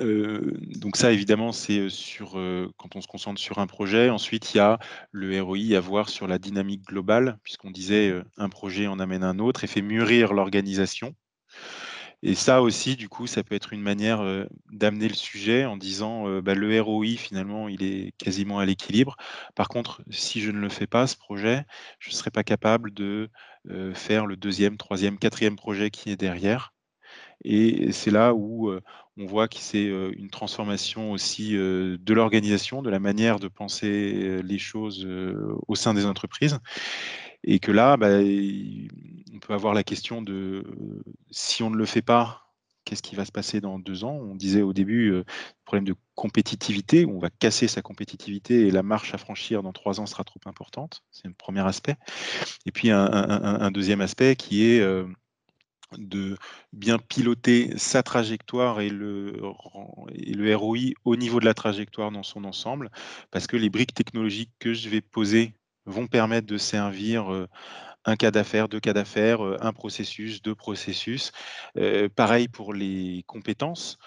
euh, donc ça évidemment c'est euh, sur quand on se concentre sur un projet. Ensuite il y a le ROI à voir sur la dynamique globale, puisqu'on disait un projet en amène un autre et fait mûrir l'organisation. Et ça aussi, du coup, ça peut être une manière d'amener le sujet en disant bah, le ROI, finalement, il est quasiment à l'équilibre. Par contre, si je ne le fais pas, ce projet, je ne serai pas capable de faire le deuxième, troisième, quatrième projet qui est derrière. Et c'est là où on voit que c'est une transformation aussi de l'organisation, de la manière de penser les choses au sein des entreprises. Et que là, bah, on peut avoir la question de si on ne le fait pas, qu'est-ce qui va se passer dans deux ans? On disait au début, le problème de compétitivité, on va casser sa compétitivité et la marche à franchir dans trois ans sera trop importante. C'est un premier aspect. Et puis un deuxième aspect qui est de bien piloter sa trajectoire et le ROI au niveau de la trajectoire dans son ensemble, parce que les briques technologiques que je vais poser vont permettre de servir un cas d'affaires, deux cas d'affaires, un processus, deux processus. Pareil pour les compétences.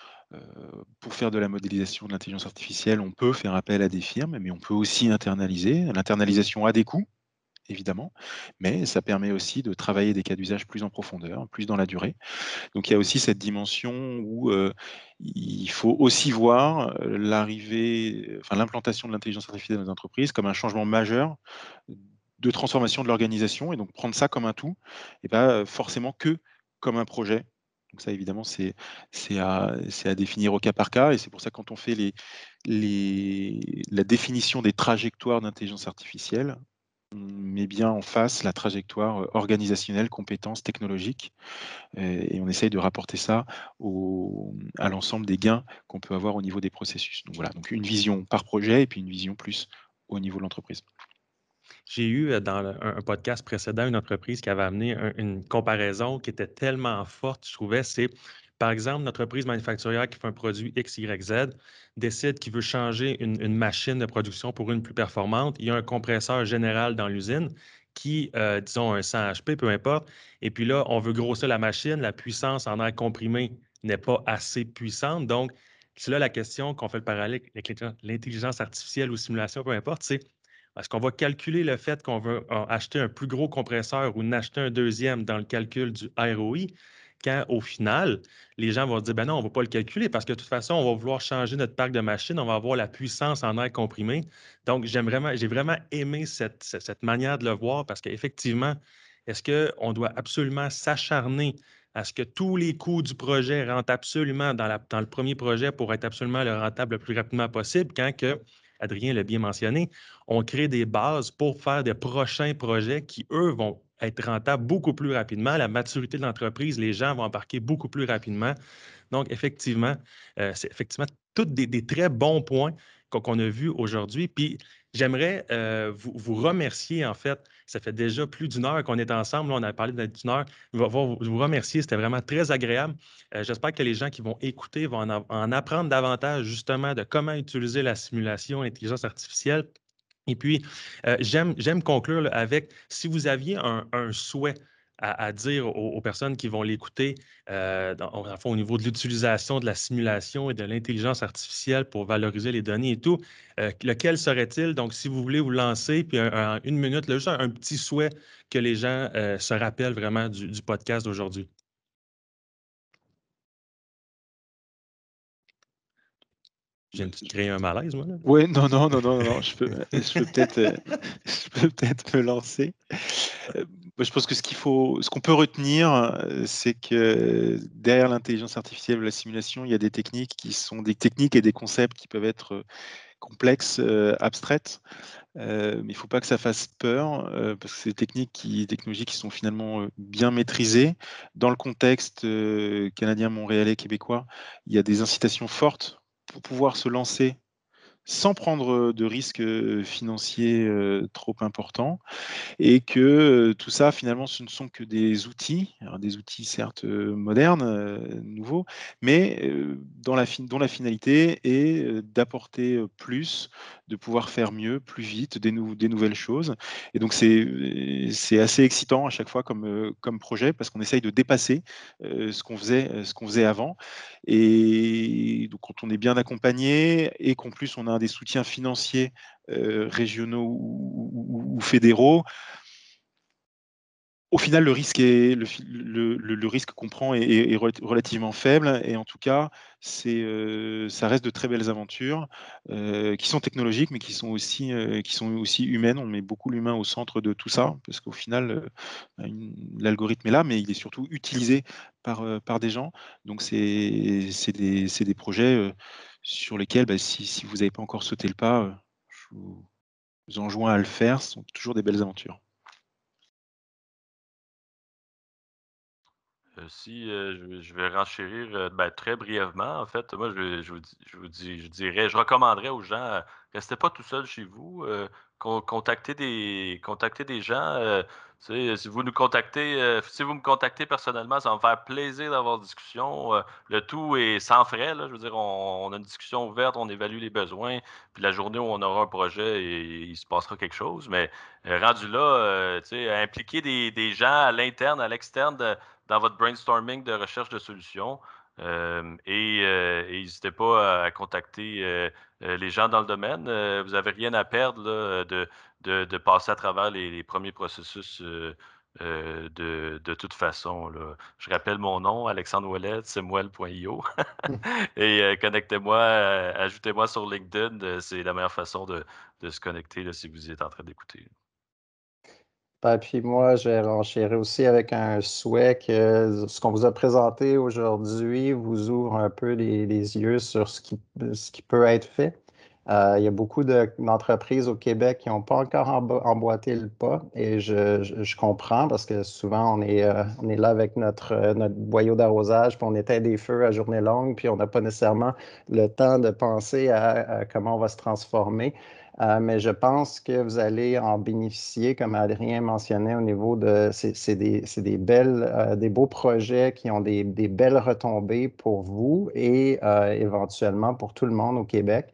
Pour faire de la modélisation de l'intelligence artificielle, on peut faire appel à des firmes, mais on peut aussi internaliser. L'internalisation a des coûts, évidemment, mais ça permet aussi de travailler des cas d'usage plus en profondeur, plus dans la durée. Donc il y a aussi cette dimension où il faut aussi voir l'arrivée, enfin l'implantation de l'intelligence artificielle dans les entreprises comme un changement majeur de transformation de l'organisation et donc prendre ça comme un tout et pas forcément que comme un projet. Donc ça, évidemment, c'est à, à, définir au cas par cas. Et c'est pour ça que quand on fait les, les, la définition des trajectoires d'intelligence artificielle, met bien en face la trajectoire euh, organisationnelle, compétences, technologiques, et, on essaye de rapporter ça à l'ensemble des gains qu'on peut avoir au niveau des processus. Donc voilà, donc une vision par projet et puis une vision plus au niveau de l'entreprise. J'ai eu euh, dans un, podcast précédent une entreprise qui avait amené une comparaison qui était tellement forte, je trouvais, c'est par exemple, notre entreprise manufacturière qui fait un produit X, Y, Z décide qu'il veut changer une, machine de production pour une plus performante. Il y a un compresseur général dans l'usine qui, euh, disons, un 100 HP, peu importe. Et puis là, on veut grossir la machine. La puissance en air comprimé n'est pas assez puissante. Donc, c'est là la question qu'on fait le parallèle avec l'intelligence artificielle ou simulation, peu importe, c'est est-ce qu'on va calculer le fait qu'on veut acheter un plus gros compresseur ou acheter un deuxième dans le calcul du ROI? Quand au final, les gens vont dire, ben non, on ne va pas le calculer parce que de toute façon, on va vouloir changer notre parc de machines, on va avoir la puissance en air comprimé. Donc, vraiment, j'ai vraiment aimé cette, manière de le voir parce qu'effectivement, Est-ce qu'on doit absolument s'acharner à ce que tous les coûts du projet rentrent absolument dans, le premier projet pour être absolument le rentable le plus rapidement possible, quand que, Adrien l'a bien mentionné, on crée des bases pour faire des prochains projets qui, eux, vont être rentables beaucoup plus rapidement. La maturité de l'entreprise, les gens vont embarquer beaucoup plus rapidement. Donc, effectivement, euh, c'est effectivement tous des, très bons points qu'on a vus aujourd'hui. Puis, j'aimerais euh, vous, remercier, en fait. Ça fait déjà plus d'une heure qu'on est ensemble. on a parlé d'une heure. Je vais vous, remercier. C'était vraiment très agréable. Euh, j'espère que les gens qui vont écouter vont en, apprendre davantage, justement, de comment utiliser la simulation, l'intelligence artificielle. Et puis, j'aime conclure avec, si vous aviez un souhait à, dire aux, personnes qui vont l'écouter, euh, au niveau de l'utilisation de la simulation et de l'intelligence artificielle pour valoriser les données et tout, euh, lequel serait-il? Donc, si vous voulez vous lancer, puis une minute, juste un, petit souhait que les gens euh, se rappellent vraiment du podcast d'aujourd'hui. De créer un malaise, moi. Oui, non, non, non, non, non, je peux, je peux peut-être euh, <laughs> peut me lancer. Euh, je pense que ce qu'il faut, ce qu'on peut retenir, euh, c'est que derrière l'intelligence artificielle ou la simulation, il y a des techniques qui sont des techniques et des concepts qui peuvent être complexes, abstraites. mais il ne faut pas que ça fasse peur, parce que c'est des techniques technologies qui sont finalement bien maîtrisées. Dans le contexte canadien, montréalais, québécois, il y a des incitations fortes pour pouvoir se lancer sans prendre de risques financiers trop importants et que tout ça finalement ce ne sont que des outils, des outils certes modernes, nouveaux, mais dont la finalité est d'apporter plus, de pouvoir faire mieux, plus vite, des, nouvelles choses. Et donc c'est assez excitant à chaque fois comme, comme projet parce qu'on essaye de dépasser ce qu'on faisait, ce qu'on faisait avant. Et donc quand on est bien accompagné et qu'en plus on a des soutiens financiers régionaux ou, fédéraux, au final, le risque, qu'on prend est, relativement faible et en tout cas, c'est, ça reste de très belles aventures qui sont technologiques mais qui sont, aussi, qui sont aussi humaines. On met beaucoup l'humain au centre de tout ça parce qu'au final, l'algorithme est là mais il est surtout utilisé par, des gens. Donc, c'est, des, projets sur lesquels, bah, si, vous n'avez pas encore sauté le pas, euh, je vous enjoins à le faire. Ce sont toujours des belles aventures. Euh, si euh, je, vais renchérir ben, très brièvement, en fait, moi je, vous, dis, je dirais, je recommanderais aux gens, restez pas tout seul chez vous, contactez des, contactez des gens, si vous nous contactez, euh, si vous me contactez personnellement, ça va me faire plaisir d'avoir une discussion. Euh, le tout est sans frais. Je veux dire, on, a une discussion ouverte, on évalue les besoins. Puis la journée où on aura un projet, il, se passera quelque chose. Mais euh, rendu là, impliquer des, des, gens à l'interne, à l'externe dans votre brainstorming de recherche de solutions. et n'hésitez pas à, contacter les gens dans le domaine. vous n'avez rien à perdre de, de, passer à travers les, premiers processus euh, euh, de, toute façon. Je rappelle mon nom, Alexandre Ouellet, semuel.io. <laughs> <laughs> Et euh, connectez-moi, ajoutez-moi sur LinkedIn. C'est la meilleure façon de, se connecter si vous êtes en train d'écouter. Ben, puis moi, je vais renchérir aussi avec un souhait que ce qu'on vous a présenté aujourd'hui vous ouvre un peu les, yeux sur ce qui peut être fait. Euh, il y a beaucoup d'entreprises au Québec qui n'ont pas encore emboîté le pas et je, comprends parce que souvent on est, euh, là avec notre, euh, notre boyau d'arrosage, puis on éteint des feux à journée longue, puis on n'a pas nécessairement le temps de penser à, comment on va se transformer. Mais je pense que vous allez en bénéficier, comme Adrien mentionnait, au niveau de. C'est des, des, belles, des beaux projets qui ont des, belles retombées pour vous et éventuellement pour tout le monde au Québec.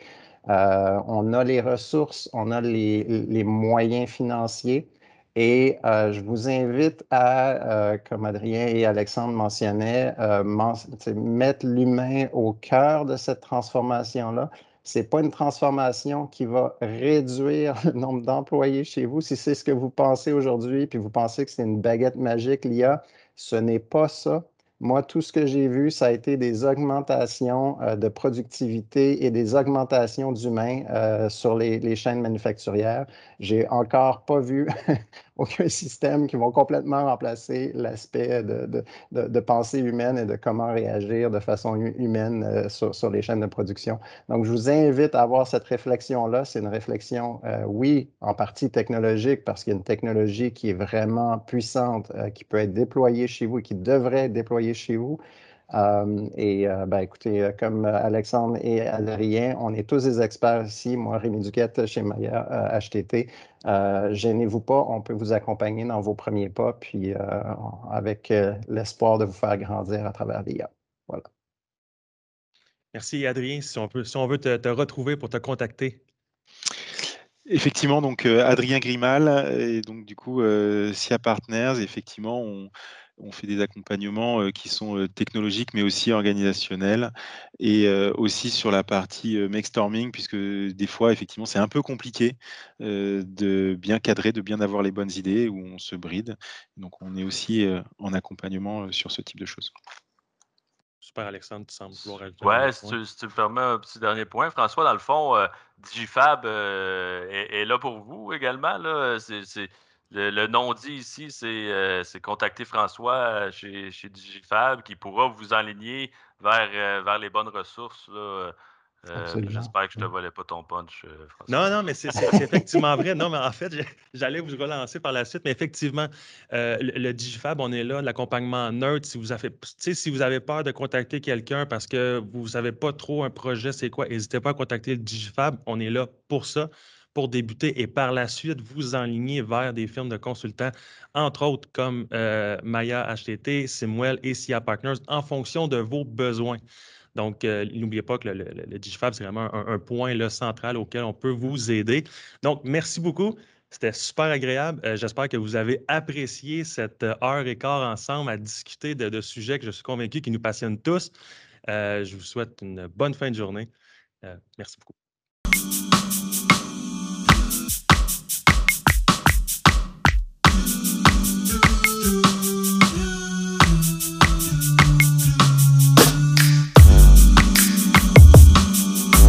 Euh, on a les ressources, on a les, moyens financiers. Et euh, je vous invite à, euh, comme Adrien et Alexandre mentionnaient, mettre l'humain au cœur de cette transformation-là. Ce n'est pas une transformation qui va réduire le nombre d'employés chez vous. Si c'est ce que vous pensez aujourd'hui, puis vous pensez que c'est une baguette magique, l'IA, ce n'est pas ça. Moi, tout ce que j'ai vu, ça a été des augmentations euh, de productivité et des augmentations d'humains euh, sur les, chaînes manufacturières. J'ai encore pas vu <laughs> aucun <laughs> système qui vont complètement remplacer l'aspect de, de, pensée humaine et de comment réagir de façon humaine euh, sur, les chaînes de production. Donc, je vous invite à avoir cette réflexion-là. C'est une réflexion, euh, oui, en partie technologique, parce qu'il y a une technologie qui est vraiment puissante, euh, qui peut être déployée chez vous et qui devrait être déployée chez vous. Euh, et euh, ben, écoutez, euh, comme Alexandre et Adrien, on est tous des experts ici. Moi, Rémi Duquette chez Maya HTT. Gênez-vous pas, on peut vous accompagner dans vos premiers pas, puis avec l'espoir de vous faire grandir à travers l'IA. Voilà. Merci, Adrien. Si on, peut, si on veut te, te retrouver pour te contacter, Effectivement, donc Adrien Grimal et donc du coup SIA Partners, effectivement, on, on fait des accompagnements euh, qui sont euh, technologiques, mais aussi organisationnels, et euh, aussi sur la partie make storming, puisque des fois, effectivement, c'est un peu compliqué de bien cadrer, de bien avoir les bonnes idées, où on se bride. Donc, on est aussi en accompagnement sur ce type de choses. Super, Alexandre, tu sembles vouloir ajouter. Ouais, si tu, si tu, me permets un petit dernier point, François, dans le fond, Digifab est, là pour vous également. C'est le, non-dit ici, euh, c'est contacter François euh, chez, chez, Digifab qui pourra vous enligner vers, euh, vers les bonnes ressources. J'espère que je ne te volais pas ton punch, François. Non, non, mais c'est effectivement vrai. Non, mais en fait, j'allais vous relancer par la suite, mais effectivement, le, Digifab, on est là, l'accompagnement neutre. Si vous avez, si vous avez peur de contacter quelqu'un parce que vous ne savez pas trop un projet, c'est quoi, n'hésitez pas à contacter le Digifab. On est là pour ça pour débuter et par la suite vous enligner vers des firmes de consultants, entre autres comme euh, Maya HTT, Simwell et SIA Partners, en fonction de vos besoins. Donc, euh, n'oubliez pas que le, le, Digifab, c'est vraiment un, point central auquel on peut vous aider. Donc, merci beaucoup. C'était super agréable. Euh, j'espère que vous avez apprécié cette heure et quart ensemble à discuter de, de sujets que je suis convaincu qui nous passionnent tous. je vous souhaite une bonne fin de journée. merci beaucoup.